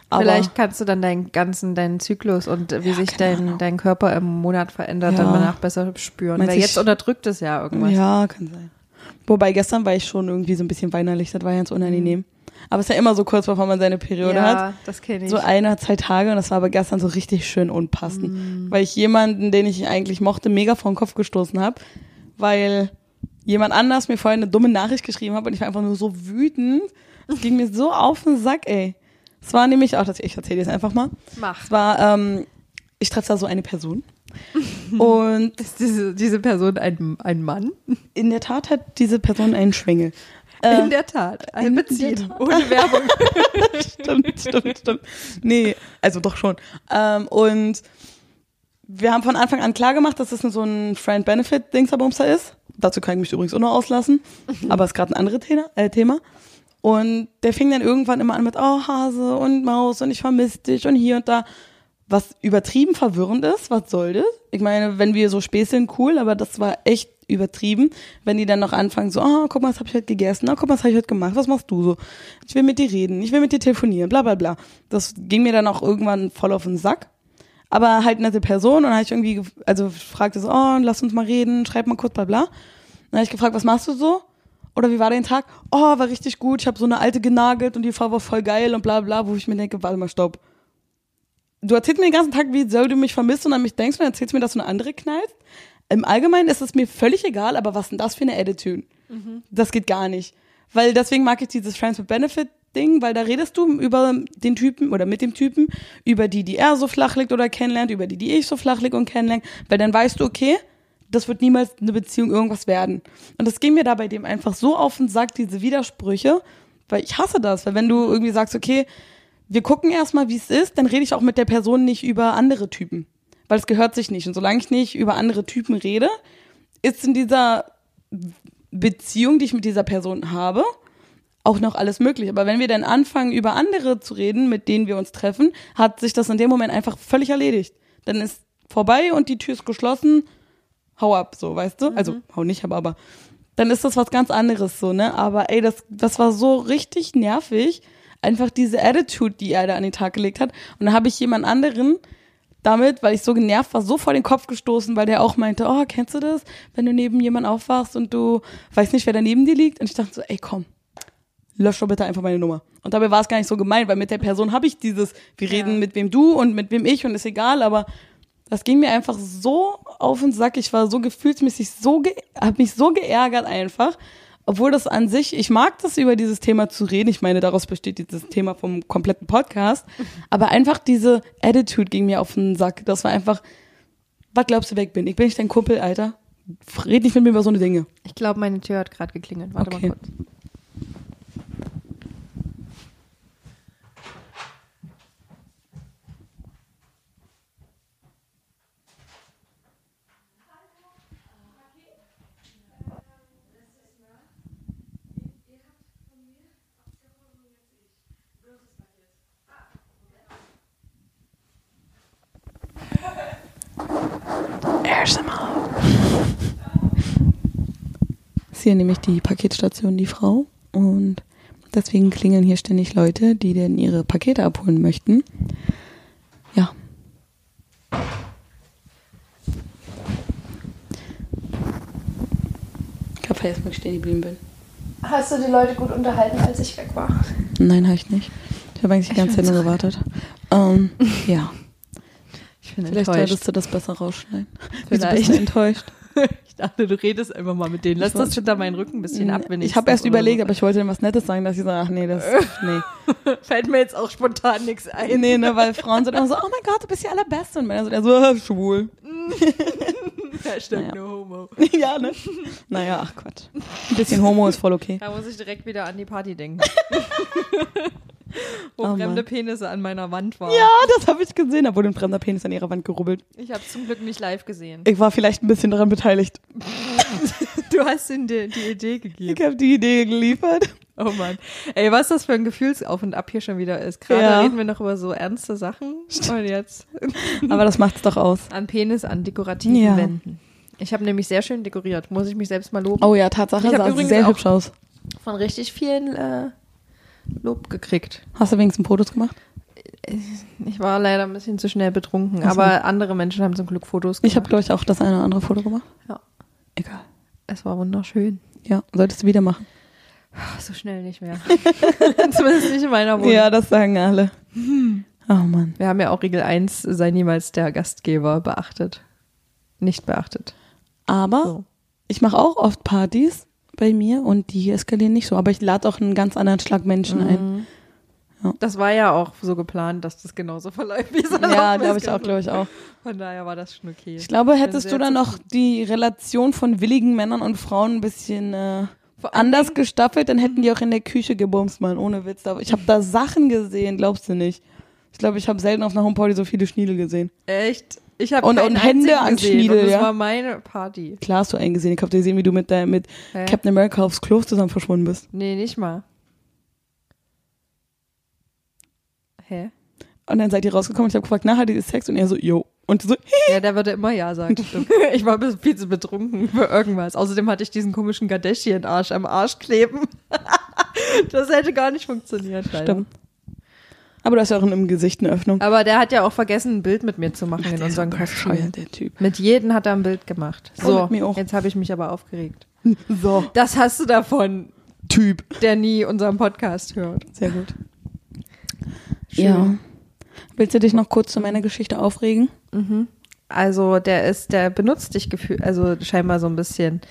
Aber Vielleicht kannst du dann deinen ganzen, deinen Zyklus und äh, wie Ja, sich dein, dein Körper im Monat verändert, dann Ja. danach besser spüren. Meinst Weil jetzt unterdrückt es ja irgendwas. Ja, kann sein. Wobei gestern war ich schon irgendwie so ein bisschen weinerlich, das war ganz unangenehm. Aber es ist ja immer so kurz, bevor man seine Periode hat. ja das kenne ich. So eine, zwei Tage und das war aber gestern so richtig schön unpassend. Weil ich jemanden, den ich eigentlich mochte, mega vor den Kopf gestoßen habe, weil jemand anders mir vorhin eine dumme Nachricht geschrieben hat und ich war einfach nur so wütend. Es ging mir so auf den Sack, ey. Es war nämlich auch, ich erzähle jetzt einfach mal. Mach. Es war, ähm, ich treffe da so eine Person. und Ist diese, diese Person ein, ein Mann? in der Tat hat diese Person einen Schwengel. Äh, In der Tat. Ein Beziehen. Ohne Werbung. stimmt, stimmt, stimmt. Nee, also doch schon. Ähm, und wir haben von Anfang an klar gemacht, dass es so ein Friend-Benefit-Dingsabumster ist. Dazu kann ich mich übrigens auch noch auslassen. Aber ist gerade ein anderes Thema, äh, Thema. Und der fing dann irgendwann immer an mit, oh, Hase und Maus und ich vermisse dich und hier und da. Was übertrieben verwirrend ist, was soll das? Ich meine, wenn wir so späßeln, cool, aber das war echt übertrieben, wenn die dann noch anfangen, so, oh, guck mal, was hab ich heute gegessen, oh, guck mal, was hab ich heute gemacht, was machst du so? Ich will mit dir reden, ich will mit dir telefonieren, bla bla bla. Das ging mir dann auch irgendwann voll auf den Sack. Aber halt nette Person und dann habe ich irgendwie, also fragte so, oh, lass uns mal reden, schreib mal kurz, bla bla. Dann habe ich gefragt, was machst du so? Oder wie war dein Tag? Oh, war richtig gut, ich habe so eine alte genagelt und die Frau war voll geil und bla bla, wo ich mir denke, warte mal, stopp. Du erzählst mir den ganzen Tag, wie sehr du mich vermisst und an mich denkst und dann erzählst mir, dass du eine andere knallst. Im Allgemeinen ist es mir völlig egal, aber was denn das für eine Attitude? Das geht gar nicht. Weil deswegen mag ich dieses Friends with Benefit Ding, weil da redest du über den Typen oder mit dem Typen, über die, die er so flach legt oder kennenlernt, über die, die ich so flach lege und kennenlerne, weil dann weißt du, okay, das wird niemals eine Beziehung irgendwas werden. Und das ging mir da bei dem einfach so auf den Sack, diese Widersprüche, weil ich hasse das, weil wenn du irgendwie sagst, okay, wir gucken erstmal, wie es ist, dann rede ich auch mit der Person nicht über andere Typen, weil es gehört sich nicht. Und solange ich nicht über andere Typen rede, ist in dieser Beziehung, die ich mit dieser Person habe, auch noch alles möglich. Aber wenn wir dann anfangen, über andere zu reden, mit denen wir uns treffen, hat sich das in dem Moment einfach völlig erledigt. Dann ist vorbei und die Tür ist geschlossen. Hau ab, so, weißt du? Also, hau nicht ab, aber dann ist das was ganz anderes, so, ne? Aber ey, das, das war so richtig nervig. Einfach diese Attitude, die er da an den Tag gelegt hat. Und dann habe ich jemand anderen damit, weil ich so genervt war, so vor den Kopf gestoßen, weil der auch meinte, oh, kennst du das, wenn du neben jemand aufwachst und du weißt nicht, wer da neben dir liegt? Und ich dachte so, ey, komm, lösch doch bitte einfach meine Nummer. Und dabei war es gar nicht so gemein, weil mit der Person habe ich dieses, wir reden mit wem du und mit wem ich und ist egal, aber das ging mir einfach so auf den Sack. Ich war so gefühlsmäßig so, habe mich so geärgert einfach. Obwohl das an sich, ich mag das über dieses Thema zu reden. Ich meine, daraus besteht dieses Thema vom kompletten Podcast. Aber einfach diese Attitude ging mir auf den Sack. Das war einfach, was glaubst du, weg bin? Ich bin nicht dein Kumpel, Alter. Red nicht mit mir über so eine Dinge. Ich glaube, meine Tür hat gerade geklingelt. Warte Okay. mal kurz. Ist hier nämlich die Paketstation, die Frau. Und deswegen klingeln hier ständig Leute, die denn ihre Pakete abholen möchten. Ja. Ich habe vergessen, wo ich stehen geblieben bin. Hast du die Leute gut unterhalten, als ich weg war? Nein, habe ich nicht. Ich habe eigentlich die ganze Zeit nur gewartet. Ähm, ja, Ich bin vielleicht enttäuscht. solltest du das besser rausschneiden. Vielleicht. du enttäuscht? Ich dachte, du redest einfach mal mit denen. Lass Ich das hinter meinen Rücken ein bisschen ab, wenn ich ich habe erst überlegt, aber ich wollte dann was Nettes sagen, dass ich sage, ach nee, das nee. Fällt mir jetzt auch spontan nichts ein. Nee, ne, weil Frauen sind immer so, oh mein Gott, du bist die allerbeste. Und Männer sind eher so, ah, schwul. Hashtag Naja. no homo. ja, ne? Naja, ach Quatsch. Ein bisschen Homo ist voll okay. Da muss ich direkt wieder an die Party denken. Wo Oh fremde Mann. Penisse an meiner Wand waren. Ja, das habe ich gesehen. Da wurde ein fremder Penis an ihrer Wand gerubbelt. Ich habe zum Glück nicht live gesehen. Ich war vielleicht ein bisschen daran beteiligt. Du hast ihnen die, die Idee gegeben. Ich habe die Idee geliefert. Oh Mann. Ey, was das für ein Gefühlsauf und Ab hier schon wieder ist. Gerade Ja. reden wir noch über so ernste Sachen. Und jetzt Aber das macht's doch aus. an Penis an dekorativen Ja. Wänden. Ich habe nämlich sehr schön dekoriert. Muss ich mich selbst mal loben. Oh ja, Tatsache, Ich sah übrigens sehr hübsch aus. Von richtig vielen äh, Lob gekriegt. Hast du wenigstens Fotos gemacht? Ich war leider ein bisschen zu schnell betrunken, Ach so. aber andere Menschen haben zum Glück Fotos gemacht. Ich habe, glaube ich, auch das eine oder andere Foto gemacht. Ja. Egal. Es war wunderschön. Ja, solltest du wieder machen. Ach, so schnell nicht mehr. Zumindest nicht in meiner Wohnung. Ja, das sagen alle. Oh Mann. Wir haben ja auch Regel 1, sei niemals der Gastgeber beachtet. Nicht beachtet. Aber So. ich mache auch oft Partys bei mir und die eskalieren nicht so. Aber ich lade auch einen ganz anderen Schlag Menschen ein. Ja. Das war ja auch so geplant, dass das genauso verläuft, wie es Ja, glaube ich auch, glaube ich auch. Von daher war das schon okay. Ich glaube, hättest du dann noch die Relation von willigen Männern und Frauen ein bisschen äh, anders gestaffelt, dann hätten die auch in der Küche gebumst, Mann, ohne Witz. Aber ich habe da Sachen gesehen, glaubst du nicht. Ich glaube, ich habe selten auf einer Homeparty so viele Schniedel gesehen. Echt? Ich habe Und- und Hände an Schniedel, und das ja. war meine Party. Klar hast du einen gesehen. Ich habe gesehen, wie du mit, der, mit Hä? Captain America aufs Klo zusammen verschwunden bist. Nee, nicht mal. Hä? Und dann seid ihr rausgekommen und ich habe gefragt, na, hattet ihr Sex? Und er so, yo. Und so, Ja, der würde immer Ja sagen. ich war bis- viel zu betrunken für irgendwas. Außerdem hatte ich diesen komischen Kardashian-Arsch am Arsch kleben. das hätte gar nicht funktioniert. Leider. stimmt. Aber du hast ja auch im Gesicht eine Öffnung. Aber der hat ja auch vergessen, ein Bild mit mir zu machen in ist unseren so Kostümen. der Typ. Mit jedem hat er ein Bild gemacht. Oh, So, auch. jetzt habe ich mich aber aufgeregt. So, Das hast du davon, Typ. der nie unseren Podcast hört. Sehr gut. Schön. Ja. Willst du dich noch kurz zu meiner Geschichte aufregen? Also der ist, der benutzt dich gefühl, also scheinbar so ein bisschen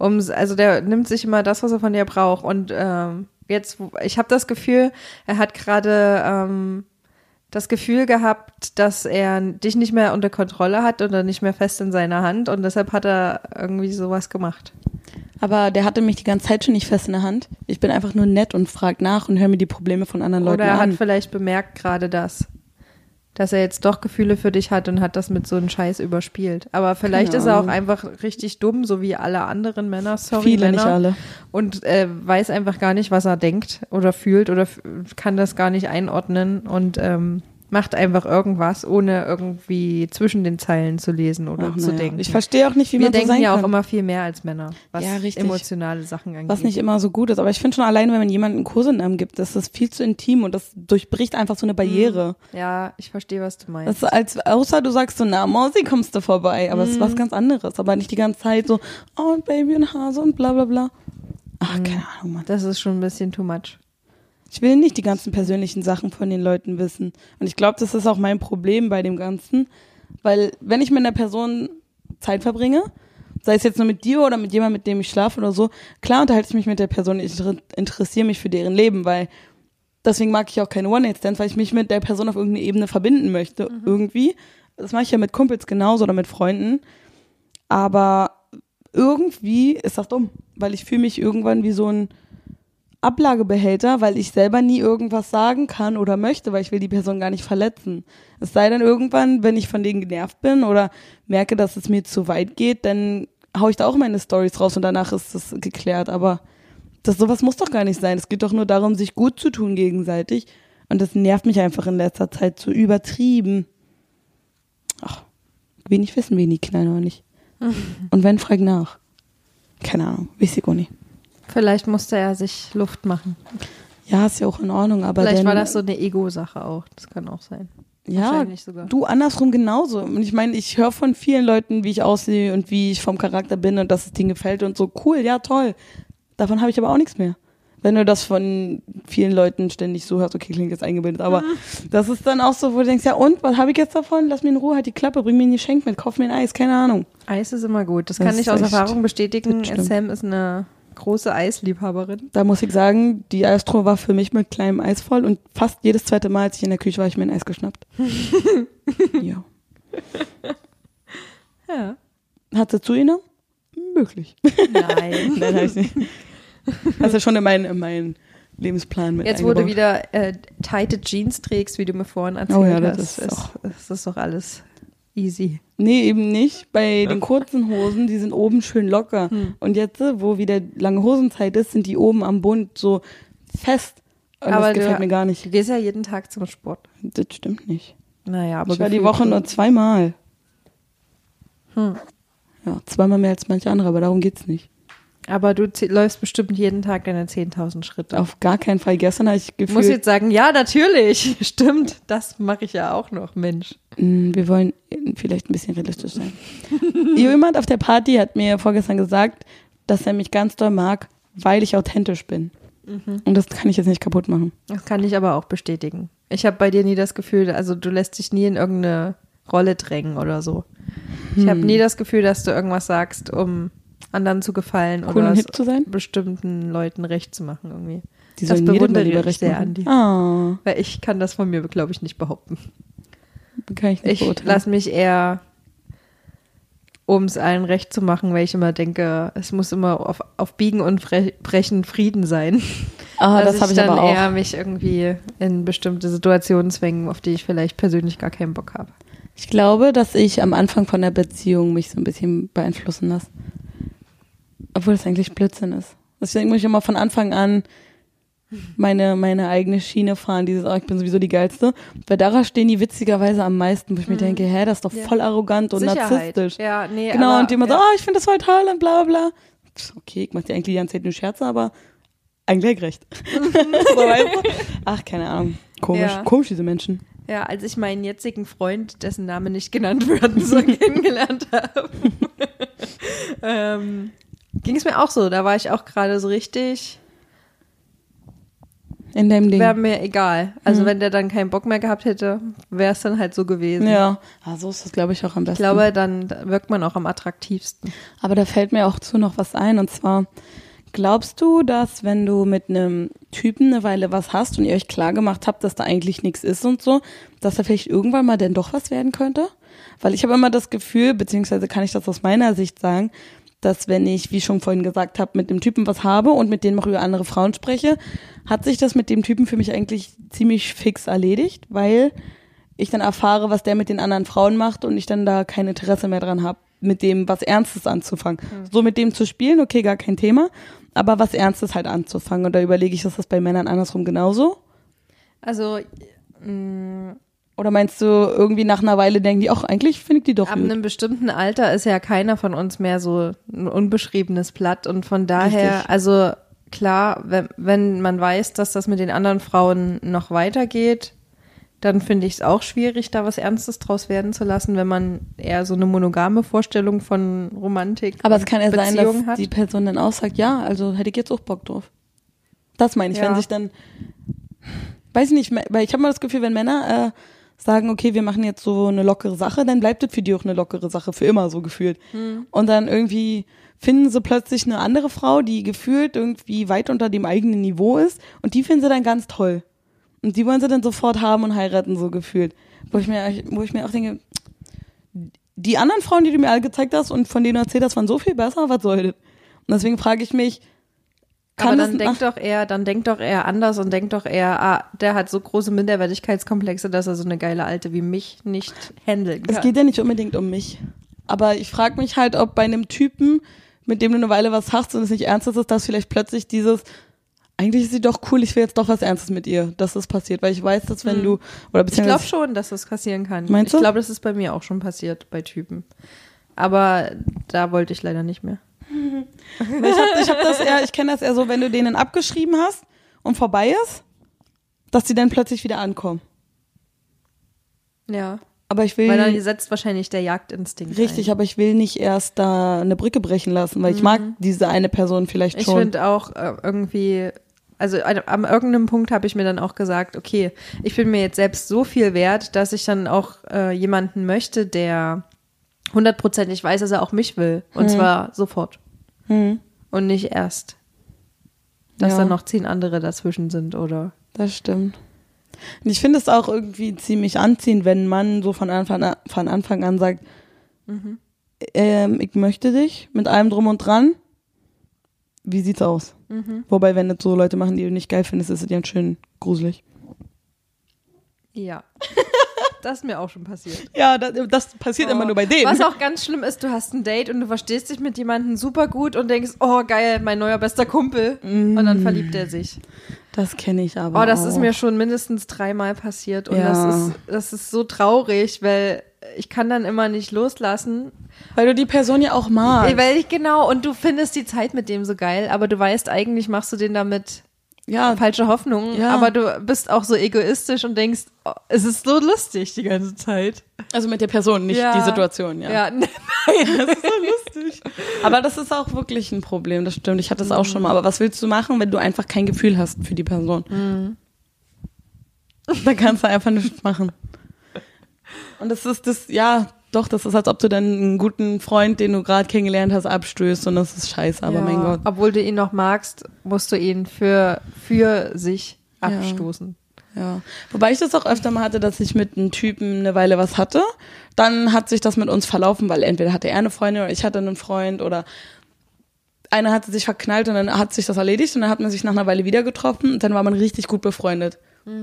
Um's, also der nimmt sich immer das, was er von dir braucht. Und ähm, jetzt, ich habe das Gefühl, er hat gerade ähm, das Gefühl gehabt, dass er dich nicht mehr unter Kontrolle hat oder nicht mehr fest in seiner Hand und deshalb hat er irgendwie sowas gemacht. Aber der hatte mich die ganze Zeit schon nicht fest in der Hand. Ich bin einfach nur nett und frag nach und höre mir die Probleme von anderen Leuten Oder er an. hat vielleicht bemerkt gerade das, dass er jetzt doch Gefühle für dich hat und hat das mit so einem Scheiß überspielt. Aber vielleicht Keine ist er auch einfach richtig dumm, so wie alle anderen Männer, sorry Viele, Männer. nicht alle. Und äh, weiß einfach gar nicht, was er denkt oder fühlt oder kann das gar nicht einordnen und ähm, macht einfach irgendwas, ohne irgendwie zwischen den Zeilen zu lesen oder Ach, zu naja. denken. Ich verstehe auch nicht, wie Wir man so denken sein ja auch kann. immer viel mehr als Männer, was Ja, emotionale Sachen angeht. was nicht immer so gut ist. Aber ich finde schon alleine, wenn man jemanden einen Kosenamen gibt, das ist viel zu intim und das durchbricht einfach so eine Barriere. ja, ich verstehe, was du meinst. Das ist als, außer du sagst so, na, Mausi, kommst du vorbei. Aber es ist Mhm. was ganz anderes. Aber nicht die ganze Zeit so, oh, und Baby und Hase und bla, bla, bla. Ach, Mhm. keine Ahnung, Mann. Das ist schon ein bisschen too much. Ich will nicht die ganzen persönlichen Sachen von den Leuten wissen. Und ich glaube, das ist auch mein Problem bei dem Ganzen. Weil, wenn ich mit einer Person Zeit verbringe, sei es jetzt nur mit dir oder mit jemandem, mit dem ich schlafe oder so, klar unterhalte ich mich mit der Person, ich inter- interessiere mich für deren Leben, weil deswegen mag ich auch keine One-Night-Stands, weil ich mich mit der Person auf irgendeine Ebene verbinden möchte, irgendwie. Das mache ich ja mit Kumpels genauso oder mit Freunden. Aber irgendwie ist das dumm, weil ich fühle mich irgendwann wie so ein Ablagebehälter, weil ich selber nie irgendwas sagen kann oder möchte, weil ich will die Person gar nicht verletzen. Es sei denn irgendwann, wenn ich von denen genervt bin oder merke, dass es mir zu weit geht, dann hau ich da auch meine Stories raus und danach ist das geklärt. Aber das sowas muss doch gar nicht sein. Es geht doch nur darum, sich gut zu tun gegenseitig. Und das nervt mich einfach in letzter Zeit so übertrieben. Ach, wenig wissen, wenig knallen oder nicht. Und wenn, frag nach. Keine Ahnung, weiß ich auch nicht. Vielleicht musste er sich Luft machen. Ja, ist ja auch in Ordnung, aber Vielleicht dann, war das so eine Ego-Sache auch. Das kann auch sein. ja, wahrscheinlich sogar. du andersrum genauso. Und ich meine, ich höre von vielen Leuten, wie ich aussehe und wie ich vom Charakter bin und dass es denen gefällt und so. Cool, ja, toll. Davon habe ich aber auch nichts mehr. Wenn du das von vielen Leuten ständig so hörst, okay, klingt jetzt eingebildet, aber das ist dann auch so, wo du denkst, ja und, was habe ich jetzt davon? Lass mir in Ruhe, halt die Klappe, bring mir ein Geschenk mit, kauf mir ein Eis, keine Ahnung. Eis ist immer gut. Das, Das kann ich aus Erfahrung bestätigen. Sam ist eine große Eisliebhaberin. Da muss ich sagen, die Eistro war für mich mit kleinem Eis voll und fast jedes zweite Mal, als ich in der Küche war, habe ich mir ein Eis geschnappt. ja. Ja. Hat sie zu ihnen? Möglich. Nein. Nein, hab ich nicht. Hast du schon in meinen, in meinen Lebensplan mit Jetzt, wo du eingebaut. wieder äh, tighte Jeans trägst, wie du mir vorhin erzählt Oh ja, das hast, ist ist, auch- ist das doch alles easy. Nee, eben nicht. Bei den kurzen Hosen, die sind oben schön locker. Hm. Und jetzt, wo wieder lange Hosenzeit ist, sind die oben am Bund so fest. Und Aber das gefällt du- mir gar Du nicht. gehst ja jeden Tag zum Sport. Das stimmt nicht. Naja, aber ich war die Woche nur zweimal. Hm. Ja, zweimal mehr als manche andere, aber darum geht's nicht. Aber du läufst bestimmt jeden Tag deine 10.000 Schritte. Auf gar keinen Fall. Gestern habe ich Ich gefühlt, muss jetzt sagen, ja, natürlich. Stimmt, das mache ich ja auch noch, Mensch. Mm, wir wollen vielleicht ein bisschen realistisch sein. Jemand auf der Party hat mir vorgestern gesagt, dass er mich ganz doll mag, weil ich authentisch bin. Mhm. Und das kann ich jetzt nicht kaputt machen. Das kann ich aber auch bestätigen. Ich habe bei dir nie das Gefühl, also du lässt dich nie in irgendeine Rolle drängen oder so. Ich habe Hm. nie das Gefühl, dass du irgendwas sagst, um anderen zu gefallen Cool oder zu sein? bestimmten Leuten recht zu machen irgendwie. Die Das bewundere ich recht sehr machen. an dir. Ah, Weil ich kann das von mir, glaube ich, nicht behaupten. kann ich nicht Ich lasse mich eher, um es allen recht zu machen, weil ich immer denke, es muss immer auf, auf Biegen und Brechen Frieden sein. ah, das habe ich dann aber auch. eher mich irgendwie in bestimmte Situationen zwängen, auf die ich vielleicht persönlich gar keinen Bock habe. Ich glaube, dass ich am Anfang von der Beziehung mich so ein bisschen beeinflussen lasse. Obwohl das eigentlich Blödsinn ist. Deswegen muss ich immer von Anfang an meine, meine eigene Schiene fahren, dieses, oh, ich bin sowieso die Geilste. Weil darauf stehen die witzigerweise am meisten, wo ich mir denke, hä, das ist doch Ja. voll arrogant und narzisstisch. Ja, nee, Genau, aber, und die immer so, ja. oh, ich finde das voll toll und bla bla. Pff, Okay, ich mach dir eigentlich die ganze Zeit nur Scherze, aber eigentlich recht. so, weißt du? Ach, keine Ahnung. Komisch, Ja. komisch, diese Menschen. Ja, als ich meinen jetzigen Freund, dessen Name nicht genannt werden soll, kennengelernt habe, ähm, ging es mir auch so. Da war ich auch gerade so richtig In dem Ding. wäre mir egal. Also wenn der dann keinen Bock mehr gehabt hätte, wäre es dann halt so gewesen. Ja, ah, so ist das, glaube ich, auch am Ich besten. glaube, dann wirkt man auch am attraktivsten. Aber da fällt mir auch zu noch was ein. Und zwar, glaubst du, dass wenn du mit einem Typen eine Weile was hast und ihr euch klar gemacht habt, dass da eigentlich nichts ist und so, dass da vielleicht irgendwann mal denn doch was werden könnte? Weil ich habe immer das Gefühl, beziehungsweise kann ich das aus meiner Sicht sagen, dass wenn ich, wie schon vorhin gesagt habe, mit dem Typen was habe und mit denen auch über andere Frauen spreche, hat sich das mit dem Typen für mich eigentlich ziemlich fix erledigt, weil ich dann erfahre, was der mit den anderen Frauen macht und ich dann da kein Interesse mehr dran habe, mit dem was Ernstes anzufangen. So mit dem zu spielen, okay, gar kein Thema, aber was Ernstes halt anzufangen. Und da überlege ich, ist das bei Männern andersrum genauso? Also mh, Oder meinst du, irgendwie nach einer Weile denken die, auch eigentlich finde ich die doch ab gut. einem bestimmten Alter ist ja keiner von uns mehr so ein unbeschriebenes Blatt und von daher, Richtig. also klar, wenn, wenn man weiß, dass das mit den anderen Frauen noch weitergeht, dann finde ich es auch schwierig, da was Ernstes draus werden zu lassen, wenn man eher so eine monogame Vorstellung von Romantik Aber es kann ja sein, dass hat. die Person dann auch sagt, ja, also hätte ich jetzt auch Bock drauf. Das meine ich, Ja. wenn sich dann, weiß ich nicht, weil ich habe mal das Gefühl, wenn Männer äh, sagen, okay, wir machen jetzt so eine lockere Sache, dann bleibt das für die auch eine lockere Sache, für immer so gefühlt. Hm. Und dann irgendwie finden sie plötzlich eine andere Frau, die gefühlt irgendwie weit unter dem eigenen Niveau ist und die finden sie dann ganz toll. Und die wollen sie dann sofort haben und heiraten, so gefühlt. Wo ich mir, wo ich mir auch denke, die anderen Frauen, die du mir alle gezeigt hast und von denen du erzählt hast, waren so viel besser, was soll das? Und deswegen frage ich mich, Aber kann dann das denk doch eher, dann denk doch eher anders und denk doch eher, ah, der hat so große Minderwertigkeitskomplexe, dass er so eine geile Alte wie mich nicht handeln kann. Es geht ja nicht unbedingt um mich. Aber ich frage mich halt, ob bei einem Typen, mit dem du eine Weile was hast und es nicht ernst ist, dass vielleicht plötzlich dieses, eigentlich ist sie doch cool, ich will jetzt doch was Ernstes mit ihr, dass das passiert. Weil ich weiß, dass wenn du, oder Hm. ich glaube schon, dass das passieren kann. Meinst ich du? glaube, das ist bei mir auch schon passiert bei Typen. Aber da wollte ich leider nicht mehr. Ich habe ich hab das eher, ich kenne das eher so, wenn du denen abgeschrieben hast und vorbei ist, dass die dann plötzlich wieder ankommen. Ja. Aber ich will. Weil dann setzt wahrscheinlich der Jagdinstinkt Richtig, ein. aber ich will nicht erst da eine Brücke brechen lassen, weil ich mag diese eine Person vielleicht Mhm. Ich schon. finde auch äh, irgendwie, also an, an irgendeinem Punkt habe ich mir dann auch gesagt, okay, ich bin mir jetzt selbst so viel wert, dass ich dann auch äh, jemanden möchte, der hundertprozentig weiß, dass er auch mich will. Und zwar sofort. Hm, Und nicht erst. Dass Ja. dann noch zehn andere dazwischen sind oder. das stimmt. Und ich finde es auch irgendwie ziemlich anziehend, wenn ein Mann so von Anfang an, von Anfang an sagt, Mhm. ähm, ich möchte dich mit allem drum und dran. Wie sieht's aus? Mhm. Wobei, wenn das so Leute machen, die du nicht geil findest, ist es ja schön gruselig. Ja. das ist mir auch schon passiert. Ja, das, das passiert immer nur bei denen. Was auch ganz schlimm ist, du hast ein Date und du verstehst dich mit jemandem super gut und denkst, oh geil, mein neuer bester Kumpel. Und dann verliebt er sich. Das kenne ich aber. Oh, das auch. ist mir schon mindestens dreimal passiert und Ja. das, ist, das ist so traurig, weil ich kann dann immer nicht loslassen. Weil du die Person ja auch magst. Weil ich genau, und du findest die Zeit mit dem so geil, aber du weißt, eigentlich machst du den damit ja, falsche Hoffnung, Ja. aber du bist auch so egoistisch und denkst, oh, es ist so lustig die ganze Zeit. also mit der Person, nicht Ja. die Situation, ja. Ja, nein. Das ist so lustig. Aber das ist auch wirklich ein Problem, das stimmt. Ich hatte das auch schon mal. Aber was willst du machen, wenn du einfach kein Gefühl hast für die Person? Mhm. Da kannst du einfach nichts machen. Und das ist das, ja, doch, das ist, als ob du dann einen guten Freund, den du gerade kennengelernt hast, abstößt und das ist scheiße, aber ja, mein Gott. Obwohl du ihn noch magst, musst du ihn für, für sich Ja. abstoßen. Ja. Wobei ich das auch öfter mal hatte, dass ich mit einem Typen eine Weile was hatte. Dann hat sich das mit uns verlaufen, weil entweder hatte er eine Freundin oder ich hatte einen Freund oder einer hatte sich verknallt und dann hat sich das erledigt und dann hat man sich nach einer Weile wieder getroffen und dann war man richtig gut befreundet.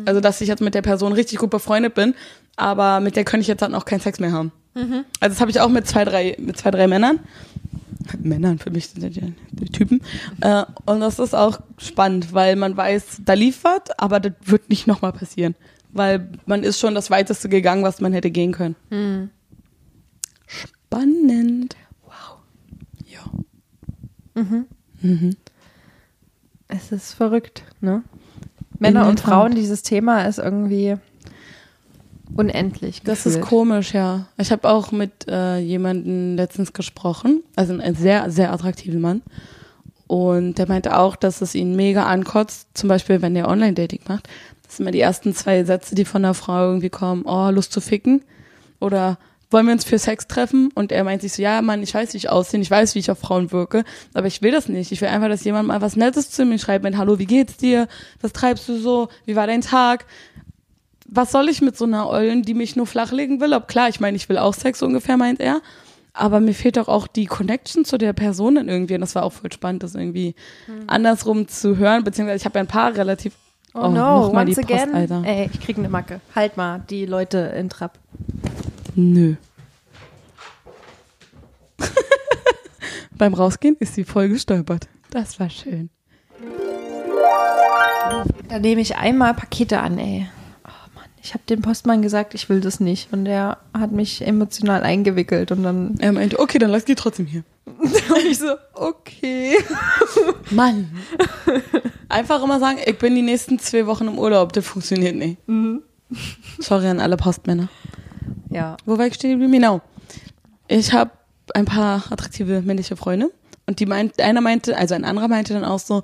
Also, dass ich jetzt mit der Person richtig gut befreundet bin, aber mit der könnte ich jetzt dann auch keinen Sex mehr haben. Also, das habe ich auch mit zwei, drei, mit zwei, drei Männern. Männern, für mich sind ja die Typen. Äh, und das ist auch spannend, weil man weiß, da lief was, aber das wird nicht nochmal passieren. Weil man ist schon das Weiteste gegangen, was man hätte gehen können. Spannend. Wow. Ja. Es ist verrückt, ne? Männer und. Frauen, dieses Thema ist irgendwie unendlich. Das gefühlt. ist komisch, ja. Ich habe auch mit äh, jemandem letztens gesprochen, also ein sehr, sehr attraktiven Mann. Und der meinte auch, dass es ihn mega ankotzt, zum Beispiel, wenn der Online-Dating macht. Das sind immer die ersten zwei Sätze, die von der Frau irgendwie kommen, oh, Lust zu ficken. Oder wollen wir uns für Sex treffen? Und er meint sich so, ja, Mann, ich weiß, wie ich aussehe, ich weiß, wie ich auf Frauen wirke, aber ich will das nicht. Ich will einfach, dass jemand mal was Nettes zu mir schreibt, mit, hallo, wie geht's dir? Was treibst du so? Wie war dein Tag? Was soll ich mit so einer Eulen, die mich nur flachlegen will? Ob klar, ich meine, ich will auch Sex ungefähr, meint er. Aber mir fehlt doch auch die Connection zu der Person dann irgendwie. Und das war auch voll spannend, das irgendwie hm. andersrum zu hören. Beziehungsweise ich habe ja ein paar relativ Oh, oh no, once Post, again. Alter. Ey, ich krieg eine Macke. Halt mal die Leute in Trab. Nö. Beim Rausgehen ist sie voll gestolpert. Das war schön. Da nehme ich einmal Pakete an, ey. Ich habe dem Postmann gesagt, ich will das nicht. Und der hat mich emotional eingewickelt und dann. Er meinte, okay, dann lass die trotzdem hier. und ich so, okay. Mann. Einfach immer sagen, ich bin die nächsten zwei Wochen im Urlaub, das funktioniert nicht. Mhm. Sorry an alle Postmänner. Ja. Wo war ich stehen geblieben? Genau. Ich habe ein paar attraktive männliche Freunde und die meint, einer meinte, also ein anderer meinte dann auch so,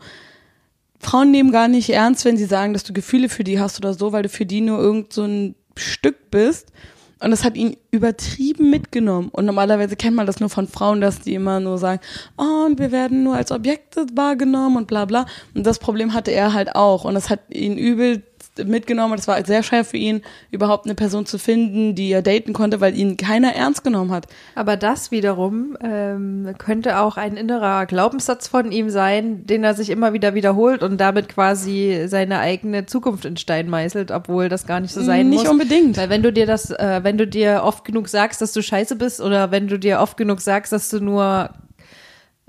Frauen nehmen gar nicht ernst, wenn sie sagen, dass du Gefühle für die hast oder so, weil du für die nur irgend so ein Stück bist. Und das hat ihn übertrieben mitgenommen. Und normalerweise kennt man das nur von Frauen, dass die immer nur sagen, oh, und wir werden nur als Objekte wahrgenommen und bla bla. Und das Problem hatte er halt auch. Und das hat ihn übel mitgenommen. Das war sehr schwer für ihn, überhaupt eine Person zu finden, die er daten konnte, weil ihn keiner ernst genommen hat. Aber das wiederum ähm, könnte auch ein innerer Glaubenssatz von ihm sein, den er sich immer wieder wiederholt und damit quasi seine eigene Zukunft in Stein meißelt, obwohl das gar nicht so sein nicht muss. Nicht unbedingt. Weil wenn du dir das, äh, wenn du dir oft genug sagst, dass du scheiße bist oder wenn du dir oft genug sagst, dass du nur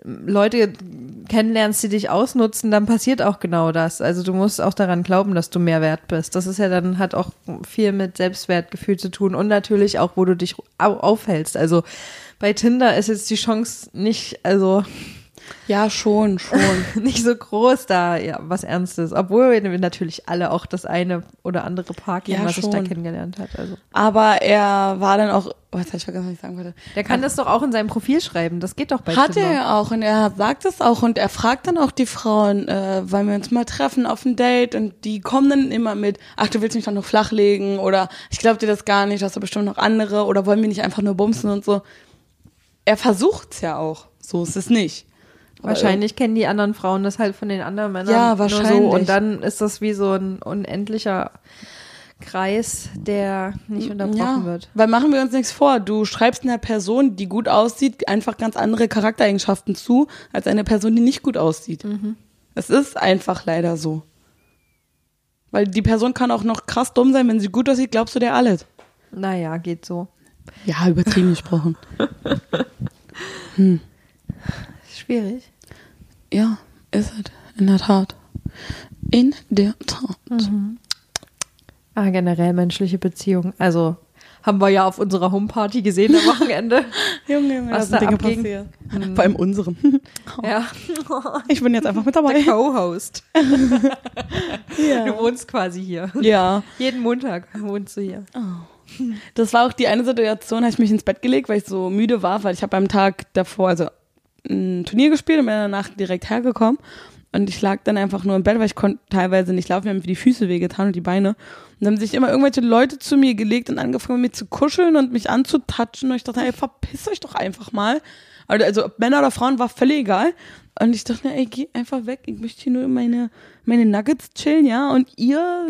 Leute kennenlernst, die dich ausnutzen, dann passiert auch genau das. Also du musst auch daran glauben, dass du mehr wert bist. Das ist ja dann hat auch viel mit Selbstwertgefühl zu tun und natürlich auch, wo du dich aufhältst. Also bei Tinder ist jetzt die Chance nicht, also ja, schon, schon. nicht so groß da, ja, was Ernstes. Obwohl wir natürlich alle auch das eine oder andere kennen, ja, was schon. ich da kennengelernt hat. Also. Aber er war dann auch, oh, jetzt habe ich vergessen, was ich sagen wollte. Der kann er, das doch auch in seinem Profil schreiben. Das geht doch bei Hat Tinder. er auch und er sagt es auch und er fragt dann auch die Frauen, äh, weil wir uns mal treffen auf ein Date und die kommen dann immer mit, ach, du willst mich doch noch flachlegen oder ich glaube dir das gar nicht, hast du bestimmt noch andere oder wollen wir nicht einfach nur bumsen und so. Er versucht's ja auch. So ist es nicht. Wahrscheinlich kennen die anderen Frauen das halt von den anderen Männern. Ja, wahrscheinlich. So. Und dann ist das wie so ein unendlicher Kreis, der nicht unterbrochen ja, wird. Weil machen wir uns nichts vor. Du schreibst einer Person, die gut aussieht, einfach ganz andere Charaktereigenschaften zu, als eine Person, die nicht gut aussieht. Mhm. Es ist einfach leider so. Weil die Person kann auch noch krass dumm sein, wenn sie gut aussieht, glaubst du der alles. Naja, geht so. Ja, übertrieben gesprochen. Hm. Schwierig. Ja, ist es. In der Tat. In der Tat. Mhm. Ah, generell menschliche Beziehungen. Also haben wir ja auf unserer Homeparty gesehen am Wochenende. Junge, Junge, was da Dinge abging. passiert. Mhm. Vor allem unseren. Ja. Ich bin jetzt einfach mit dabei. Der Co-Host. ja. Du wohnst quasi hier. Ja. Jeden Montag wohnst du hier. Oh. Das war auch die eine Situation, habe ich mich ins Bett gelegt, weil ich so müde war, weil ich habe am Tag davor, also ein Turnier gespielt und bin danach direkt hergekommen. Und ich lag dann einfach nur im Bett, weil ich konnte teilweise nicht laufen, mir haben die Füße wehgetan und die Beine. Und dann haben sich immer irgendwelche Leute zu mir gelegt und angefangen, mit mir zu kuscheln und mich anzutatschen. Und ich dachte, ey, verpiss euch doch einfach mal. Also, also Männer oder Frauen war völlig egal. Und ich dachte, ey, geh einfach weg. Ich möchte hier nur meine, meine Nuggets chillen, ja. Und ihr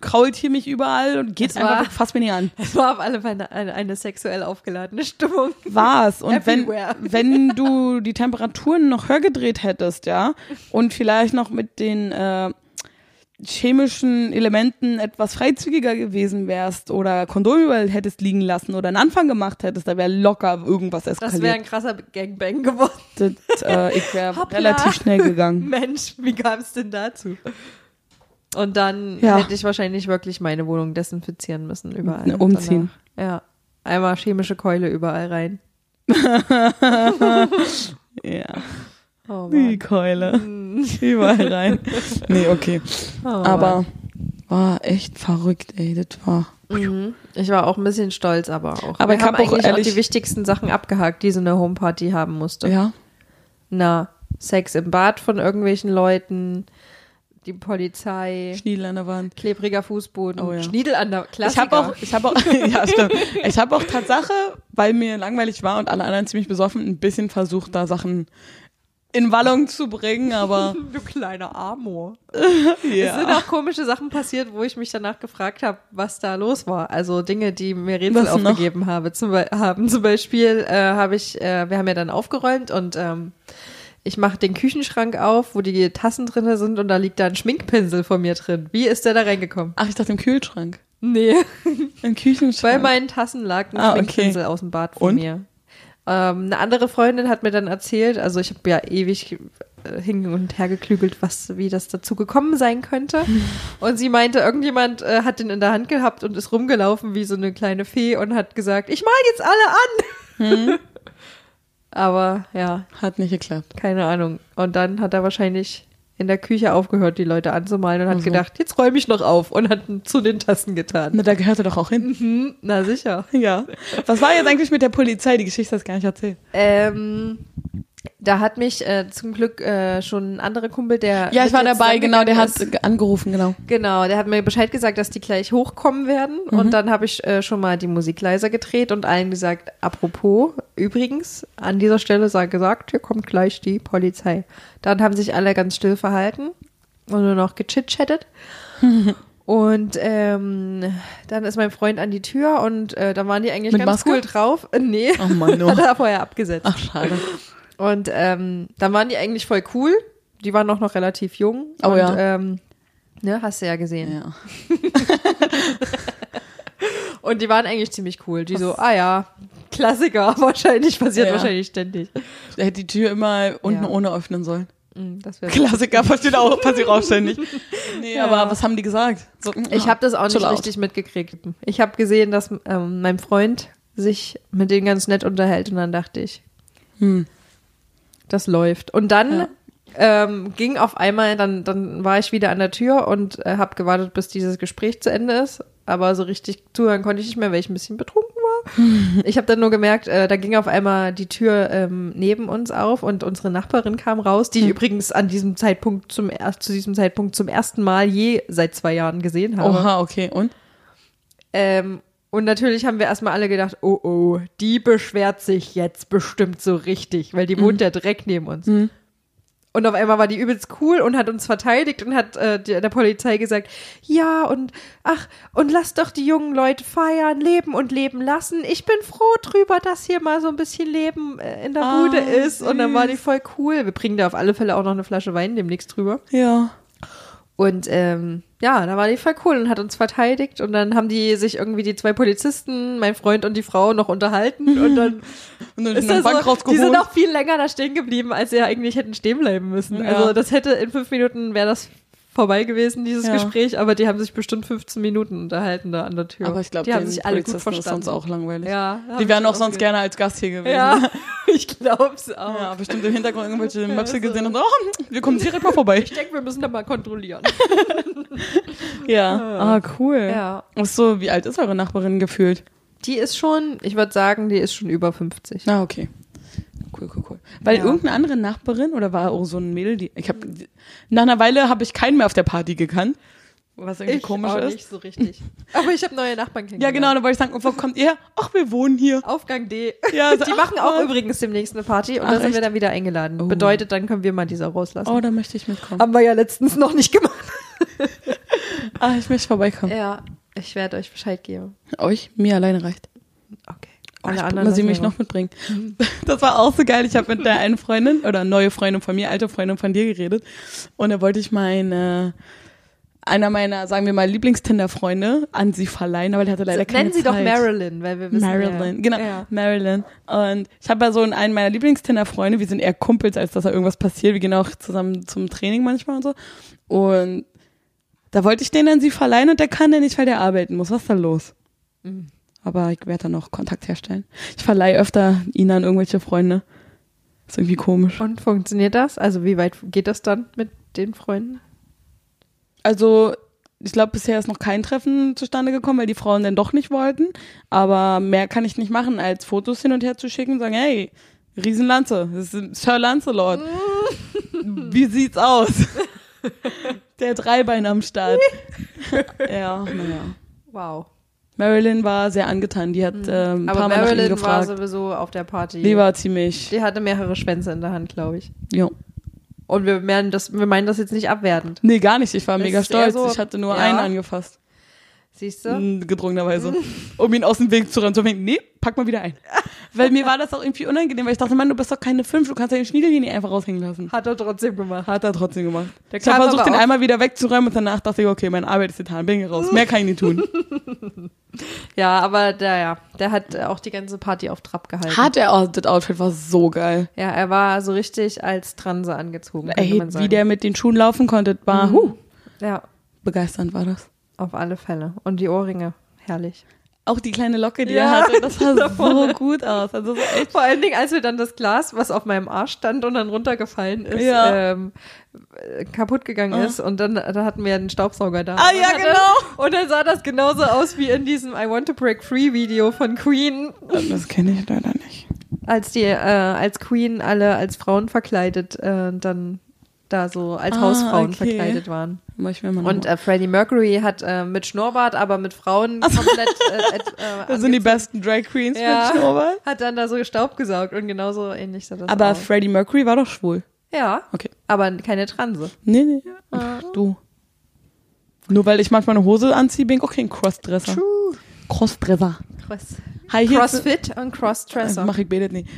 krault hier mich überall und geht einfach weg, fasst mir nicht an. Es war auf alle Fälle eine, eine, sexuell aufgeladene Stimmung. War's. Und wenn, wenn du die Temperaturen noch höher gedreht hättest, ja, und vielleicht noch mit den, äh, chemischen Elementen etwas freizügiger gewesen wärst oder Kondom überall hättest liegen lassen oder einen Anfang gemacht hättest, da wäre locker irgendwas eskaliert. Das wäre ein krasser Gangbang geworden. Das, äh, ich wäre relativ schnell gegangen. Mensch, wie kam es denn dazu? Und dann ja. hätte ich wahrscheinlich wirklich meine Wohnung desinfizieren müssen überall. Umziehen. Danach. Ja. Einmal chemische Keule überall rein. ja. Oh, die Keule. Mm. Überall rein. Nee, okay. Oh, aber war echt verrückt, ey. Das war. Mhm. Ich war auch ein bisschen stolz, aber auch. Aber Wir ich habe eigentlich auch, auch die wichtigsten Sachen abgehakt, die so eine Homeparty haben musste. Ja. Na, Sex im Bad von irgendwelchen Leuten, die Polizei, Schniedel an der Wand. klebriger Fußboden, Oh ja. Schniedel an der Ich Klassiker. habe auch, ich habe auch, ja stimmt. Ich habe auch Tatsache, weil mir langweilig war und alle anderen ziemlich besoffen, ein bisschen versucht, da Sachen in Wallung zu bringen, aber du kleiner Amor. Es sind ja. auch komische Sachen passiert, wo ich mich danach gefragt habe, was da los war. Also Dinge, die mir Rätsel Was noch? aufgegeben habe. Zum, Be haben zum Beispiel äh, habe ich, äh, wir haben ja dann aufgeräumt und ähm, ich mache den Küchenschrank auf, wo die Tassen drinne sind und da liegt da ein Schminkpinsel von mir drin. Wie ist der da reingekommen? Ach, ich dachte im Kühlschrank. Nee, Im Küchenschrank. bei meinen Tassen lag ein Ah, okay. Schminkpinsel aus dem Bad von Und? mir. Ähm, eine andere Freundin hat mir dann erzählt, also ich habe ja ewig äh, hin und her geklügelt, was, wie das dazu gekommen sein könnte. Und sie meinte, irgendjemand äh, hat den in der Hand gehabt und ist rumgelaufen wie so eine kleine Fee und hat gesagt, ich mal jetzt alle an. Hm? Aber ja, Hat nicht geklappt. keine Ahnung. Und dann hat er wahrscheinlich in der Küche aufgehört, die Leute anzumalen und hat Also. gedacht, jetzt räume ich noch auf und hat zu den Tassen getan. Na, da gehört er doch auch hin. Mhm, na sicher. Ja. Was war jetzt eigentlich mit der Polizei? Die Geschichte hast du gar nicht erzählt. Ähm, da hat mich äh, zum Glück äh, schon ein anderer Kumpel, der. Ja, ich war dabei, genau, der hat ge- angerufen, genau. ist. Genau, der hat mir Bescheid gesagt, dass die gleich hochkommen werden. Mhm. Und dann habe ich äh, schon mal die Musik leiser gedreht und allen gesagt, apropos, übrigens, an dieser Stelle sei gesagt, hier kommt gleich die Polizei. Dann haben sich alle ganz still verhalten und nur noch gechit-chattet. Und ähm, dann ist mein Freund an die Tür und äh, da waren die eigentlich Mit ganz Maske? cool drauf. Äh, nee, Oh Mann, oh. hat er vorher abgesetzt. Ach, schade. Und ähm, dann waren die eigentlich voll cool. Die waren auch noch relativ jung. Oh und, ja. Ähm, ne, hast du ja gesehen. Ja. Und die waren eigentlich ziemlich cool. Die so, ah ja, Klassiker, wahrscheinlich, passiert Ja. wahrscheinlich ständig. Der hätte die Tür immer unten Ja. ohne öffnen sollen. Mm, Das wäre Klassiker passiert auch, passiert auch ständig. Nee, Ja. aber was haben die gesagt? So, Ich habe das auch nicht richtig mitgekriegt. Ich habe gesehen, dass ähm, mein Freund sich mit denen ganz nett unterhält und dann dachte ich, Hm. Das läuft. Und dann Ja. ähm, ging auf einmal, dann, dann war ich wieder an der Tür und äh, habe gewartet, bis dieses Gespräch zu Ende ist. Aber so richtig zuhören konnte ich nicht mehr, weil ich ein bisschen betrunken war. ich habe dann nur gemerkt, äh, da ging auf einmal die Tür ähm, neben uns auf und unsere Nachbarin kam raus, die ich übrigens an diesem Zeitpunkt zum er- zu diesem Zeitpunkt zum ersten Mal je seit zwei Jahren gesehen habe. Oha, okay. Und? Ähm, und natürlich haben wir erstmal alle gedacht, oh oh, die beschwert sich jetzt bestimmt so richtig, weil die wohnt ja direkt neben uns. Mhm. Und auf einmal war die übelst cool und hat uns verteidigt und hat äh, der, Polizei gesagt, ja und ach und lasst doch die jungen Leute feiern, leben und leben lassen. Ich bin froh drüber, dass hier mal so ein bisschen Leben äh, in der Ah, Bude ist. Und dann war die süß. voll cool. Wir bringen da auf alle Fälle auch noch eine Flasche Wein demnächst drüber. Ja. Und ähm, ja, da war die voll cool und hat uns verteidigt. Und dann haben die sich irgendwie die zwei Polizisten, mein Freund und die Frau, noch unterhalten. Und dann Und dann ist das so, die sind auch viel länger da stehen geblieben, als sie eigentlich hätten stehen bleiben müssen. Ja. Also das hätte in fünf Minuten wäre das vorbei gewesen, dieses Ja. Gespräch, aber die haben sich bestimmt 15 Minuten unterhalten da an der Tür. aber ich glaube, die haben sich alle gut verstanden. sonst auch langweilig. Ja, Die wären auch sonst ge- gerne als Gast hier gewesen. Ja, ich glaub's auch. Ja, bestimmt im Hintergrund irgendwelche Möpse gesehen und oh, wir kommen direkt mal vorbei. Ich denke, wir müssen da mal kontrollieren. Ja. Ah, cool. Ja. Ach so, wie alt ist eure Nachbarin gefühlt? Die ist schon, ich würde sagen, die ist schon über 50. Ah, okay. Cool, cool, cool. Weil Ja. irgendeine andere Nachbarin oder war auch so ein Mädel, die ich habe nach einer Weile habe ich keinen mehr auf der Party gekannt, was irgendwie Ich komisch auch ist. nicht so richtig. Aber ich habe neue Nachbarn Ja, kennengelernt. genau, dann wollte ich sagen, und wo kommt ihr? Ach, wir wohnen hier. Aufgang D. Ja, so, Die ach, machen auch was? übrigens demnächst eine Party und da sind wir dann wieder eingeladen. Oh. Bedeutet, dann können wir mal diese rauslassen. Oh, da möchte ich mitkommen. Haben wir ja letztens noch nicht gemacht. Ah, ich möchte vorbeikommen. Ja, ich werde euch Bescheid geben. Euch? Mir alleine reicht. Alle ich anderen muss sie lassen mich noch mitbringen. Das war auch so geil. Ich habe mit der einen Freundin oder neue Freundin von mir, alte Freundin von dir geredet. Und da wollte ich meine, einer meiner, sagen wir mal, Lieblingstinder-Freunde an sie verleihen, aber der hatte leider So, keine Nennen Sie Zeit. doch Marilyn, weil wir wissen Marilyn, ja. genau, Ja. Marilyn. Und ich habe ja so einen meiner Lieblingstinder-Freunde, wir sind eher Kumpels, als dass da irgendwas passiert. Wir gehen auch zusammen zum Training manchmal und so. Und da wollte ich den an sie verleihen und der kann ja nicht, weil der arbeiten muss. Was ist da los? Mhm. Aber ich werde da noch Kontakt herstellen. Ich verleihe öfter ihn an irgendwelche Freunde. Ist irgendwie komisch. Und funktioniert das? Also wie weit geht das dann mit den Freunden? Also, ich glaube, bisher ist noch kein Treffen zustande gekommen, weil die Frauen dann doch nicht wollten. Aber mehr kann ich nicht machen, als Fotos hin und her zu schicken und sagen, hey, Riesenlanze, das ist Sir Lancelot. Wie sieht's aus? Der Dreibein am Start. ja, naja. Wow. Marilyn war sehr angetan. Die hat ähm, ein Aber paar Mal nach ihm Marilyn war gefragt. sowieso auf der Party. Die war ziemlich. Die hatte mehrere Schwänze in der Hand, glaube ich. Jo. Und wir meinen das, wir meinen das jetzt nicht abwertend. Nee, gar nicht. Ich war Das mega stolz. so- ich hatte nur ja. einen angefasst. Siehst du? Gedrungenerweise. Um ihn aus dem Weg zu räumen. So, nee, pack mal wieder ein. Weil mir war das auch irgendwie unangenehm, weil ich dachte, Mann, du bist doch keine fünf, du kannst ja den Schniedel hier nicht einfach raushängen lassen. Hat er trotzdem gemacht. Hat er trotzdem gemacht. Der ich habe versucht, den auch- einmal wieder wegzuräumen und danach dachte ich, okay, meine Arbeit ist getan, bin hier raus. Mehr kann ich nicht tun. Ja, aber der, ja, der hat auch die ganze Party auf Trab gehalten. Hat er auch, das Outfit war so geil. Ja, er war so richtig als Transe angezogen, Ey, wie der mit den Schuhen laufen konnte, war, huh, ja, begeisternd war das. Auf alle Fälle. Und die Ohrringe, herrlich. Auch die kleine Locke, die Ja, er hatte, das sah da so gut aus. Also so echt. Vor allen Dingen, als wir dann das Glas, was auf meinem Arsch stand und dann runtergefallen ist, Ja. ähm, äh, kaputt gegangen Ah. ist. Und dann da hatten wir einen Staubsauger da. Ah, Und ja, genau. Und dann sah das genauso aus wie in diesem I Want to Break Free Video von Queen, Das kenne ich leider nicht. als die äh, als Queen alle als Frauen verkleidet äh, dann da so als Ah, Hausfrauen okay. verkleidet waren. Und äh, Freddie Mercury hat äh, mit Schnurrbart, aber mit Frauen komplett äh, äh, das sind die besten Drag Queens Ja. mit Schnurrbart. Hat dann da so Staub gesaugt und genauso ähnlich sah das Aber aus. Freddie Mercury war doch schwul. Ja, Okay. aber keine Transe. Nee, nee. Ach, du. Nur weil ich manchmal eine Hose anziehe, bin ich auch kein Crossdresser. Crossdresser. Cross. High Heels- Crossfit und Crossdresser. Mach ich betet nicht.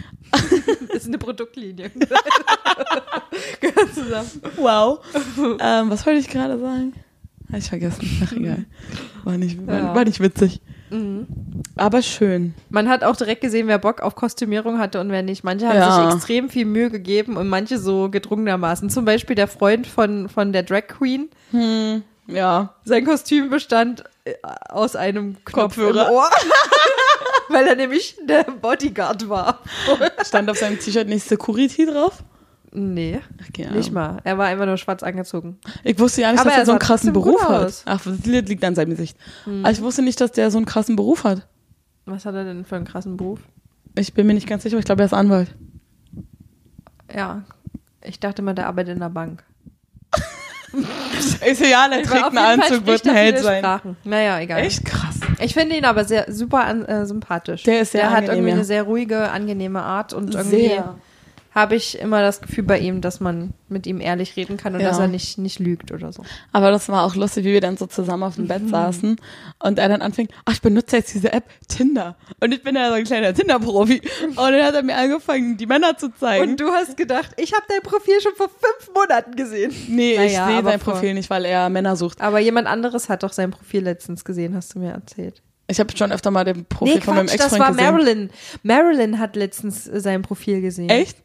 ist eine Produktlinie. Gehört zusammen. Wow. ähm, was wollte ich gerade sagen? Habe ich vergessen. Ach, egal. War nicht, war, Ja. war nicht witzig. Mhm. Aber schön. Man hat auch direkt gesehen, wer Bock auf Kostümierung hatte und wer nicht. Manche haben Ja. sich extrem viel Mühe gegeben und manche so gedrungenermaßen. Zum Beispiel der Freund von, von der Drag Queen. Hm, ja. Sein Kostüm bestand äh, aus einem Knopf Kopfhörer. im Ohr. Weil er nämlich der Bodyguard war. Stand auf seinem T-Shirt nicht Security drauf? Nee, keine nicht mal. Er war einfach nur schwarz angezogen. Ich wusste ja nicht, Aber dass er er so einen krassen Beruf hat. Ach, das liegt an seinem Gesicht. Aber ich wusste nicht, dass der so einen krassen Beruf hat. Was hat er denn für einen krassen Beruf? Ich bin mir nicht ganz sicher, ich glaube, er ist Anwalt. Ja, ich dachte mal, der arbeitet in der Bank. Ist ja, Aber trägt einen Anzug, wird ein Held sein. Sprachen. Naja, egal. Echt krass. Ich finde ihn aber sehr super an, äh, sympathisch. Der ist sehr Der hat angenehm, irgendwie ja. eine sehr ruhige, angenehme Art und irgendwie Sehr. Habe ich immer das Gefühl bei ihm, dass man mit ihm ehrlich reden kann und Ja. dass er nicht, nicht lügt oder so. Aber das war auch lustig, wie wir dann so zusammen auf dem Mhm. Bett saßen und er dann anfing, ach, ich benutze jetzt diese App Tinder. Und ich bin ja so ein kleiner Tinder-Profi. Und dann hat er mir angefangen, die Männer zu zeigen. Und du hast gedacht, ich habe dein Profil schon vor fünf Monaten gesehen. nee, ich Naja, sehe aber sein vor- Profil nicht, weil er Männer sucht. Aber jemand anderes hat doch sein Profil letztens gesehen, hast du mir erzählt. Ich habe schon öfter mal den Profil nee, von meinem Quatsch, das Ex-Freund war gesehen. Marilyn. Marilyn hat letztens äh, sein Profil gesehen. Echt?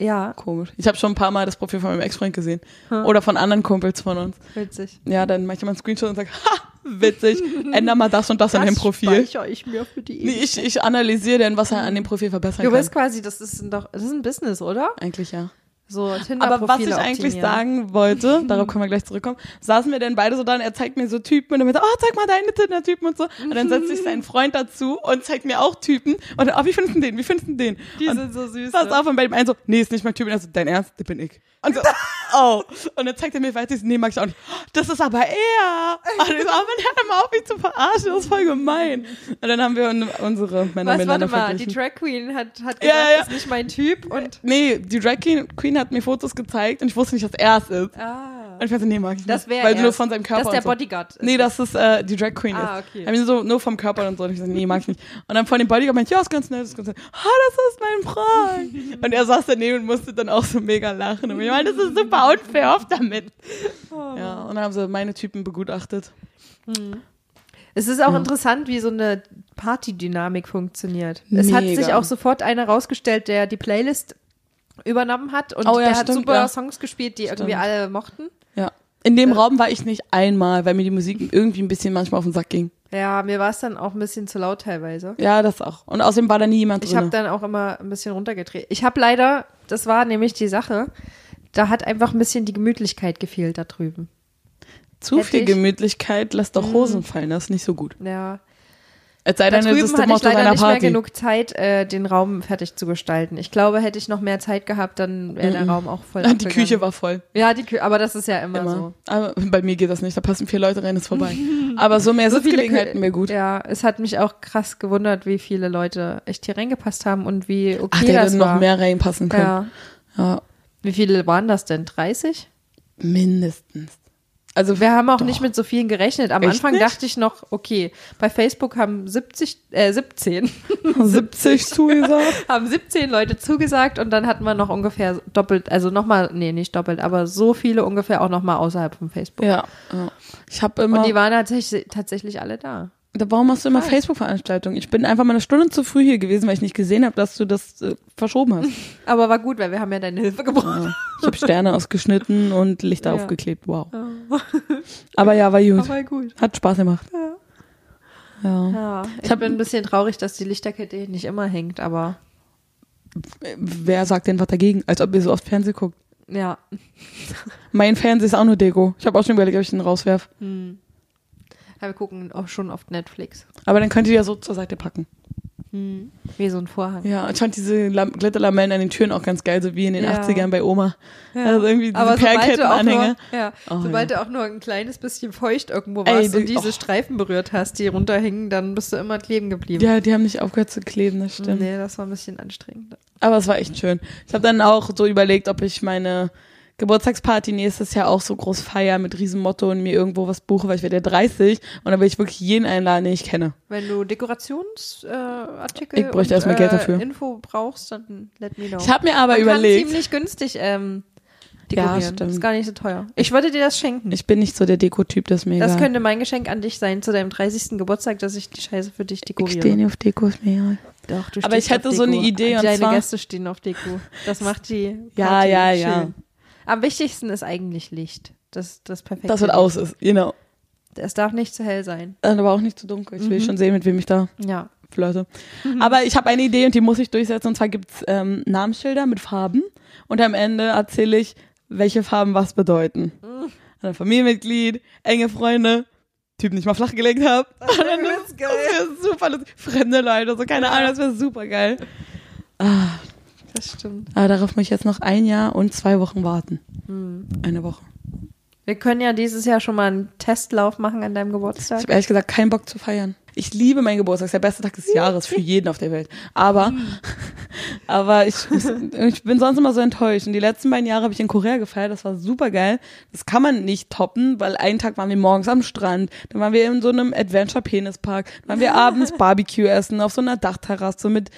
Ja, Komisch. Ich habe schon ein paar Mal das Profil von meinem Ex-Freund gesehen. Oder von anderen Kumpels von uns. witzig. Ja, dann mache ich mal einen Screenshot und sage, ha, witzig, änder mal das und das, an dem Profil. speichere ich mir für die Nee, ich, ich analysiere dann, was er an dem Profil verbessern Du kann. bist quasi, das ist doch, das ist ein Business, oder? Eigentlich ja. So Aber was ich eigentlich sagen wollte, darauf können wir gleich zurückkommen, saßen wir dann beide so da und er zeigt mir so Typen und dann mit, oh, zeig mal deine Tinder-Typen und so. Und dann setzt sich sein Freund dazu und zeigt mir auch Typen und dann, oh, wie findest du den, wie findest du den? Die und sind so süß. Pass auf, und bei dem einen so, nee, ist nicht mein Typ. Und er so, dein Ernst? Das bin ich. Und so, oh. Und dann zeigt er mir weiter, nee, mag ich auch nicht. Das ist aber er. Und ich so, aber der hat mal auf, mich zu verarschen, das ist voll gemein. Und dann haben wir un- unsere Männer Was, miteinander warte mal, die. Drag Queen hat, hat gesagt, Ja, ja, ja. ist nicht mein Typ und Nee, die Drag Queen, Queen hat mir Fotos gezeigt und ich wusste nicht, dass er es ist. ah, Und ich dachte, nee, mag ich das nicht. wäre Weil nur von seinem Körper Das ist der so. Bodyguard. ist. Nee, das ist äh, die Drag Queen Ah, ist. okay. Haben sie so nur vom Körper und so. Und ich so, nee, mag ich nicht. Und dann von dem Bodyguard meinte, ja, ist ganz nett, ist ganz nett. Ah, das ist mein Freund. und er saß daneben und musste dann auch so mega lachen. Und ich meinte, das ist super unfair, auf damit. Oh. Ja, und dann haben sie meine Typen begutachtet. Es ist auch Ja. interessant, wie so eine Partydynamik funktioniert. Es hat Mega. sich auch sofort einer rausgestellt, der die Playlist übernommen hat und Oh ja, der hat stimmt, super ja. Songs gespielt, die Stimmt. irgendwie alle mochten. In dem Raum war ich nicht einmal, weil mir die Musik irgendwie ein bisschen manchmal auf den Sack ging. Ja, mir war es dann auch ein bisschen zu laut teilweise. Ja, das auch. Und außerdem war da nie jemand Ich habe drin. dann auch immer ein bisschen runtergedreht. Ich habe leider, das war nämlich die Sache, da hat einfach ein bisschen die Gemütlichkeit gefehlt da drüben. Zu hätte viel ich- Mhm. Gemütlichkeit lässt doch Hosen fallen, das ist nicht so gut. Ja. Es sei Da denn, es drüben ist das hatte ich leider nicht mehr Party. genug Zeit, äh, den Raum fertig zu gestalten. Ich glaube, hätte ich noch mehr Zeit gehabt, dann wäre der Mhm. Raum auch voll Die abgegangen. Küche war voll. Ja, die Küche, aber das ist ja immer, Immer. so. Aber bei mir geht das nicht. Da passen vier Leute rein, ist vorbei. Aber so mehr So Sitzgelegenheiten mir gut. Ja, es hat mich auch krass gewundert, wie viele Leute echt hier reingepasst haben und wie okay Ach, der das hätte war. noch mehr reinpassen können. Ja. Ja. Wie viele waren das denn? 30? Mindestens. Also Wir haben auch Doch. nicht mit so vielen gerechnet. Am Echt Anfang nicht? dachte ich noch, okay, bei Facebook haben 70, äh, 17, 70 zugesagt. haben 17 Leute zugesagt und dann hatten wir noch ungefähr doppelt, also nochmal, nee, nicht doppelt, aber so viele ungefähr auch nochmal außerhalb von Facebook. Ja. ja. Ich habe immer. Und die waren tatsächlich, tatsächlich alle da. Warum machst du immer Facebook-Veranstaltungen? Ich bin einfach mal eine Stunde zu früh hier gewesen, weil ich nicht gesehen habe, dass du das äh, verschoben hast. Aber war gut, weil wir haben ja deine Hilfe gebraucht. Ja. Ich habe Sterne ausgeschnitten und Lichter Ja. aufgeklebt. Wow. Aber ja, war gut. Aber gut. Hat Spaß gemacht. Ja. Ja, ich, hab- bin ein bisschen traurig, dass die Lichterkette nicht immer hängt, aber Wer sagt denn was dagegen? Als ob ihr so oft Fernsehen guckt. ja. Mein Fernseher ist auch nur Deko. Ich habe auch schon überlegt, ob ich den rauswerf. Hm. Ja, wir gucken auch schon oft Netflix. Aber dann könnt ihr ja so zur Seite packen. Hm. Wie so ein Vorhang. Ja, ich fand diese Lam Glitterlamellen an den Türen auch ganz geil, so wie in den Ja. 80ern bei Oma. Ja. Also irgendwie diese Aber sobald du auch Perlkettenanhänger. nur, ja, Oh, sobald ja. du auch nur ein kleines bisschen feucht irgendwo Ey, warst die- und diese oh. Streifen berührt hast, die runterhingen, dann bist du immer kleben geblieben. Ja, die haben nicht aufgehört zu kleben, das stimmt. Nee, das war ein bisschen anstrengend. Aber es war echt schön. Ich habe dann auch so überlegt, ob ich meine Geburtstagsparty nächstes Jahr auch so groß feier mit Riesenmotto und mir irgendwo was buche, weil ich werde ja 30 und dann will ich wirklich jeden einladen, den ich kenne. Wenn du Dekorationsartikel äh, Ich bräuchte und, erstmal Geld dafür. Info brauchst, dann let me know. Ich habe mir aber Man überlegt, kann ziemlich günstig ähm, Ja, dekorieren. stimmt. Ist gar nicht so teuer. Ich würde dir das schenken. ich bin nicht so der Deko-Typ, das ist mir das könnte mein Geschenk an dich sein zu deinem 30. Geburtstag, dass ich die Scheiße für dich ich dekoriere. stehe nicht auf Deko, ist mir egal. Doch, du Aber ich hätte auf so eine. Idee, und Deine zwar- Gäste stehen auf Deko. Das macht die Ja, Party ja, schön. ja. Am wichtigsten ist eigentlich Licht. Das, das perfekte Das wird Licht. aus ist, genau. Es darf nicht zu hell sein. Aber auch nicht zu dunkel. Ich will Mhm. schon sehen, mit wem ich da Ja. flirte. Aber ich habe eine Idee und die muss ich durchsetzen. Und zwar gibt's ähm, Namensschilder mit Farben. Und am Ende erzähle ich, welche Farben was bedeuten. Ein Familienmitglied, enge Freunde, Typ, den ich mal flach gelegt habe. Das geil. wäre super lustig. Fremde Leute, so keine Ahnung, das wäre super geil. Ah, Das stimmt. aber darauf muss ich jetzt noch ein Jahr und zwei Wochen warten. Hm. Eine Woche. Wir können ja dieses Jahr schon mal einen Testlauf machen an deinem Ich Geburtstag. habe ehrlich gesagt keinen Bock zu feiern. Ich liebe meinen Geburtstag, ist der beste Tag des Jahres für jeden auf der Welt. Aber, aber ich, ich bin sonst immer so enttäuscht. Und die letzten beiden Jahre habe ich in Korea gefeiert, das war super geil. Das kann man nicht toppen, weil einen Tag waren wir morgens am Strand, dann waren wir in so einem Adventure-Penispark, dann waren wir abends Barbecue essen auf so einer Dachterrasse mit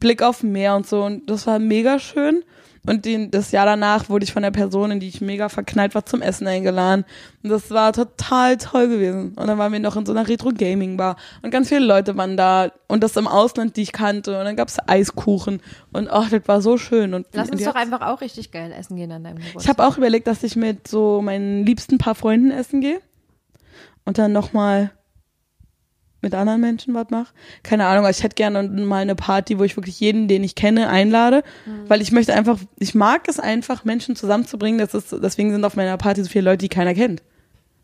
Blick auf Meer und so. Und das war mega schön. Und den, das Jahr danach wurde ich von der Person, in die ich mega verknallt war, zum Essen eingeladen. Und das war total toll gewesen. Und dann waren wir noch in so einer Retro-Gaming-Bar. Und ganz viele Leute waren da. Und das im Ausland, die ich kannte. Und dann gab's Eiskuchen. Und ach, das war so schön. Und Lass uns doch einfach auch richtig geil essen gehen an deinem Geburtstag. Ich habe auch überlegt, dass ich mit so meinen liebsten paar Freunden essen gehe. Und dann nochmal mit anderen Menschen was mache. Keine Ahnung, aber ich hätte gerne mal eine Party, wo ich wirklich jeden, den ich kenne, einlade. Weil ich möchte einfach, ich mag es einfach, Menschen zusammenzubringen. Das ist, deswegen sind auf meiner Party so viele Leute, die keiner kennt.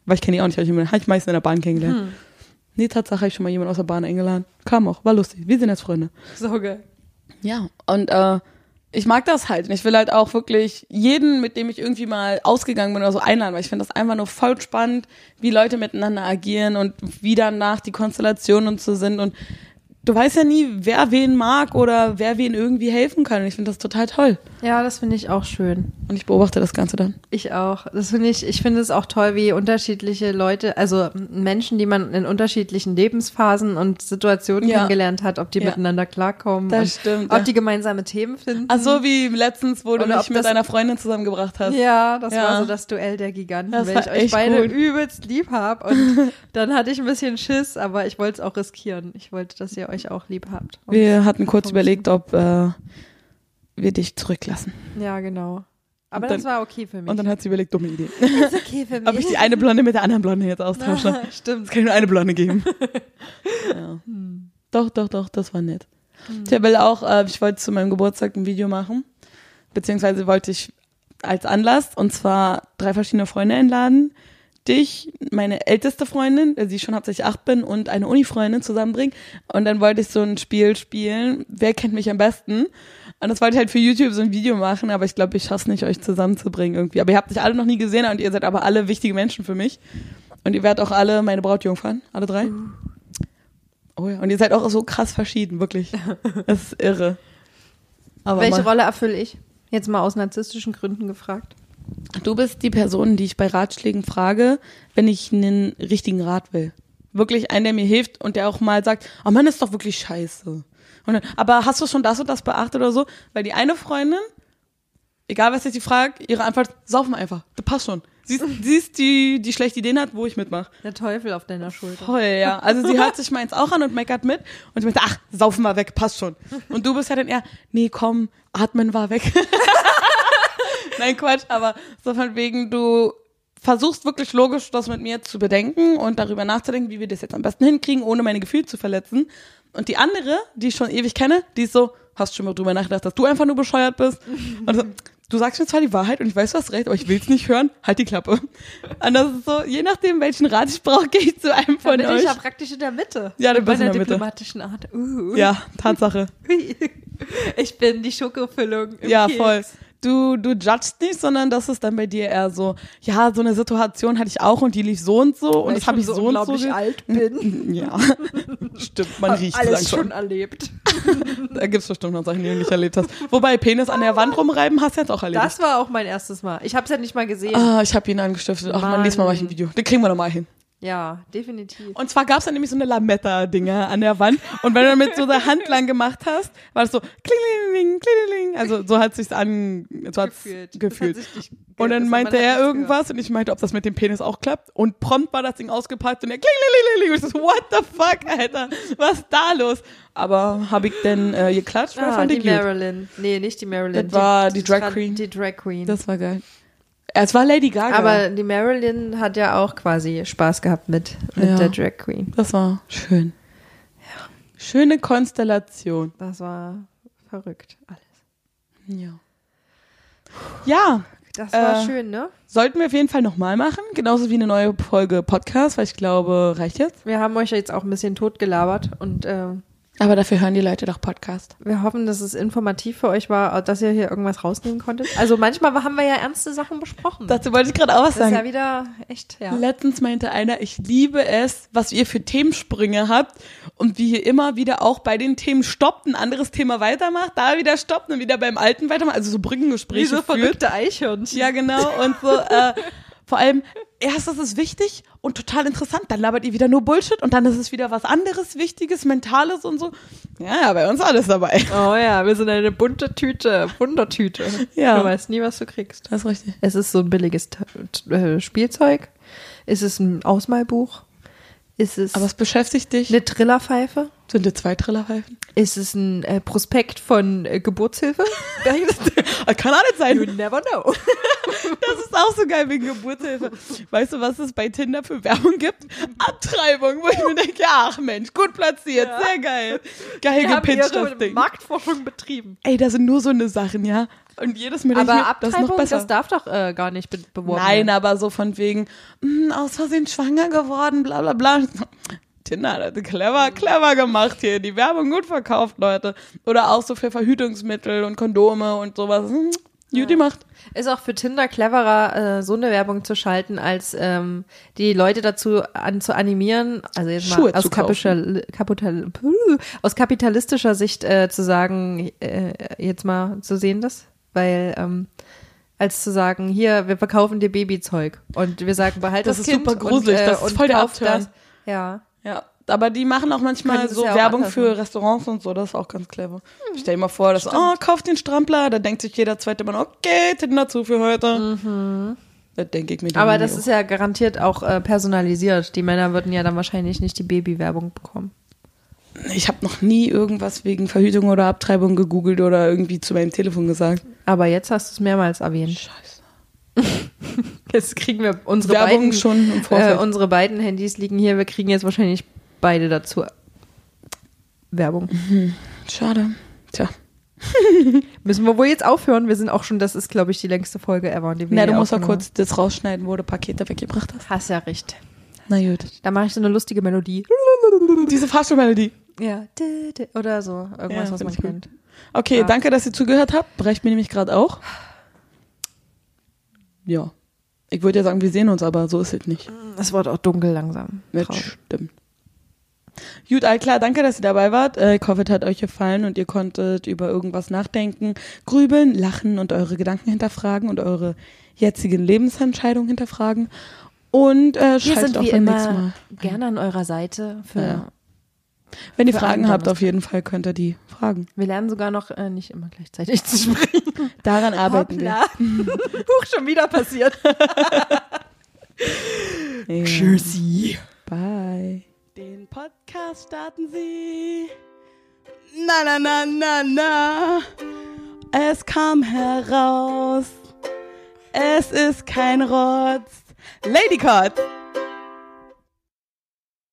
Weil ich kenne die auch nicht, habe ich meistens in der Bahn kennengelernt. Hm. Nee, Tatsache habe ich schon mal jemanden aus der Bahn eingeladen. Kam auch, war lustig. Wir sind jetzt Freunde. so geil. Ja, und äh, ich mag das halt. Und ich will halt auch wirklich jeden, mit dem ich irgendwie mal ausgegangen bin oder so einladen, weil ich finde das einfach nur voll spannend, wie Leute miteinander agieren und wie danach die Konstellationen und so sind. Und du weißt ja nie, wer wen mag oder wer wen irgendwie helfen kann. Und ich finde das total toll. Ja, das finde ich auch schön. Und ich beobachte das Ganze dann. Ich auch. Das finde ich, ich finde es auch toll, wie unterschiedliche Leute, also Menschen, die man in unterschiedlichen Lebensphasen und Situationen Ja. kennengelernt hat, ob die Ja. miteinander klarkommen. Das stimmt, Ob ja. die gemeinsame Themen finden. Ach so, wie letztens, wo du mich mit deiner Freundin zusammengebracht hast. Ja, das war so das Duell der Giganten, Das weil ich euch beide gut. übelst lieb hab Und dann hatte ich ein bisschen Schiss, aber ich wollte es auch riskieren. Ich wollte, dass ihr euch auch lieb habt. Und- Wir hatten kurz überlegt, ob äh, wir dich zurücklassen. ja, genau. Aber dann- das war okay für mich. Und dann hat sie überlegt, dumme Idee. das ist okay für mich. Ob ich die eine Blonde mit der anderen Blonde jetzt austausche. Stimmt. Es kann nur eine Blonde geben. ja. Doch, doch, doch, das war nett. Ich will auch, äh, ich wollte zu meinem Geburtstag ein Video machen. Beziehungsweise wollte ich als Anlass, und zwar drei verschiedene Freunde einladen, dich, meine älteste Freundin, die ich schon hauptsächlich acht bin, und eine Uni-Freundin zusammenbringen. Und dann wollte ich so ein Spiel spielen. Wer kennt mich am besten? Und das wollte ich halt für YouTube so ein Video machen, aber ich glaube, ich schaff's nicht, euch zusammenzubringen irgendwie. Aber ihr habt euch alle noch nie gesehen und ihr seid aber alle wichtige Menschen für mich. Und ihr werdet auch alle meine Brautjungfern, alle drei. Oh ja, und ihr seid auch so krass verschieden, wirklich. Das ist irre. Aber Welche mal- Rolle erfülle ich? Jetzt mal aus narzisstischen Gründen gefragt. Du bist die Person, die ich bei Ratschlägen frage, wenn ich einen richtigen Rat will. Wirklich einen, der mir hilft und der auch mal sagt, oh Mann, ist doch wirklich scheiße. Dann, aber hast du schon das und das beachtet oder so? Weil die eine Freundin, egal was ich sie frage, ihre Antwort, saufen einfach. Das passt schon. Sie ist, sie ist die, die schlechte Ideen hat, wo ich mitmache. Der Teufel auf deiner Schulter. Voll, ja. Also sie hört sich meins auch an und meckert mit. Und ich meinte, ach, saufen wir weg, passt schon. Und du bist ja dann eher, nee, komm, atmen war weg. Nein, Quatsch, aber so von wegen, du versuchst wirklich logisch das mit mir zu bedenken und darüber nachzudenken, wie wir das jetzt am besten hinkriegen, ohne meine Gefühle zu verletzen. Und die andere, die ich schon ewig kenne, die ist so, hast schon mal drüber nachgedacht, dass du einfach nur bescheuert bist. Und so, du sagst mir zwar die Wahrheit und ich weiß, du hast recht, aber ich will's nicht hören, halt die Klappe. Und das ist so, je nachdem, welchen Rat ich brauche, gehe ich zu einem von bin euch. ich ja praktisch in der Mitte. Ja, du bist in der Mitte. diplomatischen Art. Uh. Ja, Tatsache. Ich bin die Schokofüllung. Ja, Keks. voll. Du, du judgst nicht, sondern das ist dann bei dir eher so, ja, so eine Situation hatte ich auch und die lief so und so und Weil das habe ich schon so und so. ge- alt bin. Ja, stimmt, man riecht alles langsam. schon erlebt. Da gibt's bestimmt noch Sachen, die du nicht erlebt hast. Wobei, Penis an der Wand rumreiben hast du jetzt auch erlebt. Das war auch mein erstes Mal. Ich habe es ja nicht mal gesehen. ah, ich habe ihn angestiftet. Ach man, nächstes Mal mache ich ein Video. Den kriegen wir nochmal hin. Ja, definitiv. Und zwar gab's dann nämlich so eine Lametta-Dinger an der Wand. Und wenn du damit so der Hand lang gemacht hast, war es so klingeling, klingeling. Also so hat sich's an, so hat's Gefühlt. gefühlt. Das hat sich Und dann das- meinte er irgendwas und ich meinte, ob das mit dem Penis auch klappt. Und prompt war das Ding ausgepackt und er klingeling. Und ich so, what the fuck, Alter? Was ist da los? Aber habe ich denn äh, geklatscht? gehört. oder Ah, die? Marilyn. Nee, nicht die Marilyn. Das war die Drag Tra- Queen. Die Drag Queen. Das war geil. Es war Lady Gaga. Aber die Marilyn hat ja auch quasi Spaß gehabt mit, mit Ja. der Drag Queen. das war schön. Schöne Konstellation. Das war verrückt alles. Ja. Ja, Das war Äh, schön, ne? sollten wir auf jeden Fall nochmal machen. Genauso wie eine neue Folge Podcast, weil ich glaube, reicht jetzt. Wir haben euch jetzt auch ein bisschen totgelabert und äh, Aber dafür hören die Leute doch Podcast. wir hoffen, dass es informativ für euch war, dass ihr hier irgendwas rausnehmen konntet. Also manchmal haben wir ja ernste Sachen besprochen. Dazu wollte ich gerade auch was das ist sagen. ja wieder echt, ja. Letztens meinte einer, ich liebe es, was ihr für Themensprünge habt und wie ihr immer wieder auch bei den Themen stoppt, ein anderes Thema weitermacht, da wieder stoppt und wieder beim alten weitermacht, also so Brückengespräche führt. Eichhörnchen. Ja, genau. Und so, äh, vor allem, erst ist es wichtig und total interessant, dann labert ihr wieder nur Bullshit und dann ist es wieder was anderes, Wichtiges, Mentales und so. Ja, bei uns alles dabei. Oh ja, wir sind eine bunte Tüte, Wundertüte. Ja. Du weißt nie, was du kriegst. Das ist richtig. Es ist so ein billiges äh, Spielzeug. Ist es ein Ausmalbuch? Ist es Aber es beschäftigt dich. eine Trillerpfeife? Sind dir zwei Trillerpfeifen? Ist es ein äh, Prospekt von äh, Geburtshilfe? Kann alles sein. you never know. Das ist auch so geil wegen Geburtshilfe. Weißt du, was es bei Tinder für Werbung gibt? Abtreibung, wo ich mir denke, ach Mensch, gut platziert, Ja. sehr geil. Geil Die haben gepitcht, ihre das Ding. Marktforschung betrieben. Ey, da sind nur so eine Sachen, ja. Und jedes Mal Aber mir, das ist noch Abtreibung, besser. das darf doch äh, gar nicht be beworben Nein, werden. aber so von wegen, mh, aus Versehen schwanger geworden, bla bla bla. Tinder hat clever, clever gemacht hier. Die Werbung gut verkauft, Leute. Oder auch so für Verhütungsmittel und Kondome und sowas. Hm, Gut gemacht. Ist auch für Tinder cleverer, äh, so eine Werbung zu schalten, als ähm, die Leute dazu an, zu animieren, also jetzt mal Schuhe aus, zu kapital, kapital, aus kapitalistischer Sicht äh, zu sagen, äh, jetzt mal so sehen das, weil ähm, als zu sagen, hier, wir verkaufen dir Babyzeug und wir sagen, behalt das, Das ist Kind super gruselig, und, äh, das ist und voll der Abturn. Ja. Ja, aber die machen auch manchmal so ja auch Werbung für. Restaurants und so, das ist auch ganz clever. Stell dir mal vor, dass, oh, kauf den Strampler, da denkt sich jeder zweite Mann, okay, Tinder zu für heute. Das denke ich mir dann Aber das auch. ist ja garantiert auch äh, personalisiert. Die Männer würden ja dann wahrscheinlich nicht die Babywerbung bekommen. Ich habe noch nie irgendwas wegen Verhütung oder Abtreibung gegoogelt oder irgendwie zu meinem Telefon gesagt. Aber jetzt hast du es mehrmals erwähnt. Scheiße. Jetzt kriegen wir unsere Werbung beiden, schon im äh, Vorfeld. unsere beiden Handys liegen hier. Wir kriegen jetzt wahrscheinlich beide dazu Werbung. Schade. Tja. Müssen wir wohl jetzt aufhören? Wir sind auch schon, das ist, glaube ich, die längste Folge ever. Die wir Na, du musst aufgenommen kurz das rausschneiden, wo du Pakete weggebracht hast. Hast ja recht. Na gut. Da mache ich so eine lustige Melodie. Diese Fahrstuhlmelodie. Ja. Oder so. Irgendwas, Ja, was man kennt. Okay, Ja. danke, dass ihr zugehört habt. Brecht mir nämlich gerade auch. Ja. Ich würde ja sagen, wir sehen uns, aber so ist es nicht. Es wird auch dunkel langsam. Traurig. Stimmen. Gut, all klar, danke, dass ihr dabei wart. Äh, Ich hoffe, es hat euch gefallen und ihr konntet über irgendwas nachdenken, grübeln, lachen und eure Gedanken hinterfragen und eure jetzigen Lebensentscheidungen hinterfragen. Und äh, Wir schaltet sind auch beim nächsten Mal. gerne an eurer Seite. Für, Ja. Wenn ihr Fragen habt, auf jeden Fall könnt ihr die fragen. Wir lernen sogar noch äh, nicht immer gleichzeitig zu sprechen. Daran arbeiten wir. Huch, schon wieder passiert. Ja. Tschüssi. Bye. Den Podcast starten Sie. Na, na, na, na, na. Es kam heraus. Es ist kein Rotz. Lady Cut.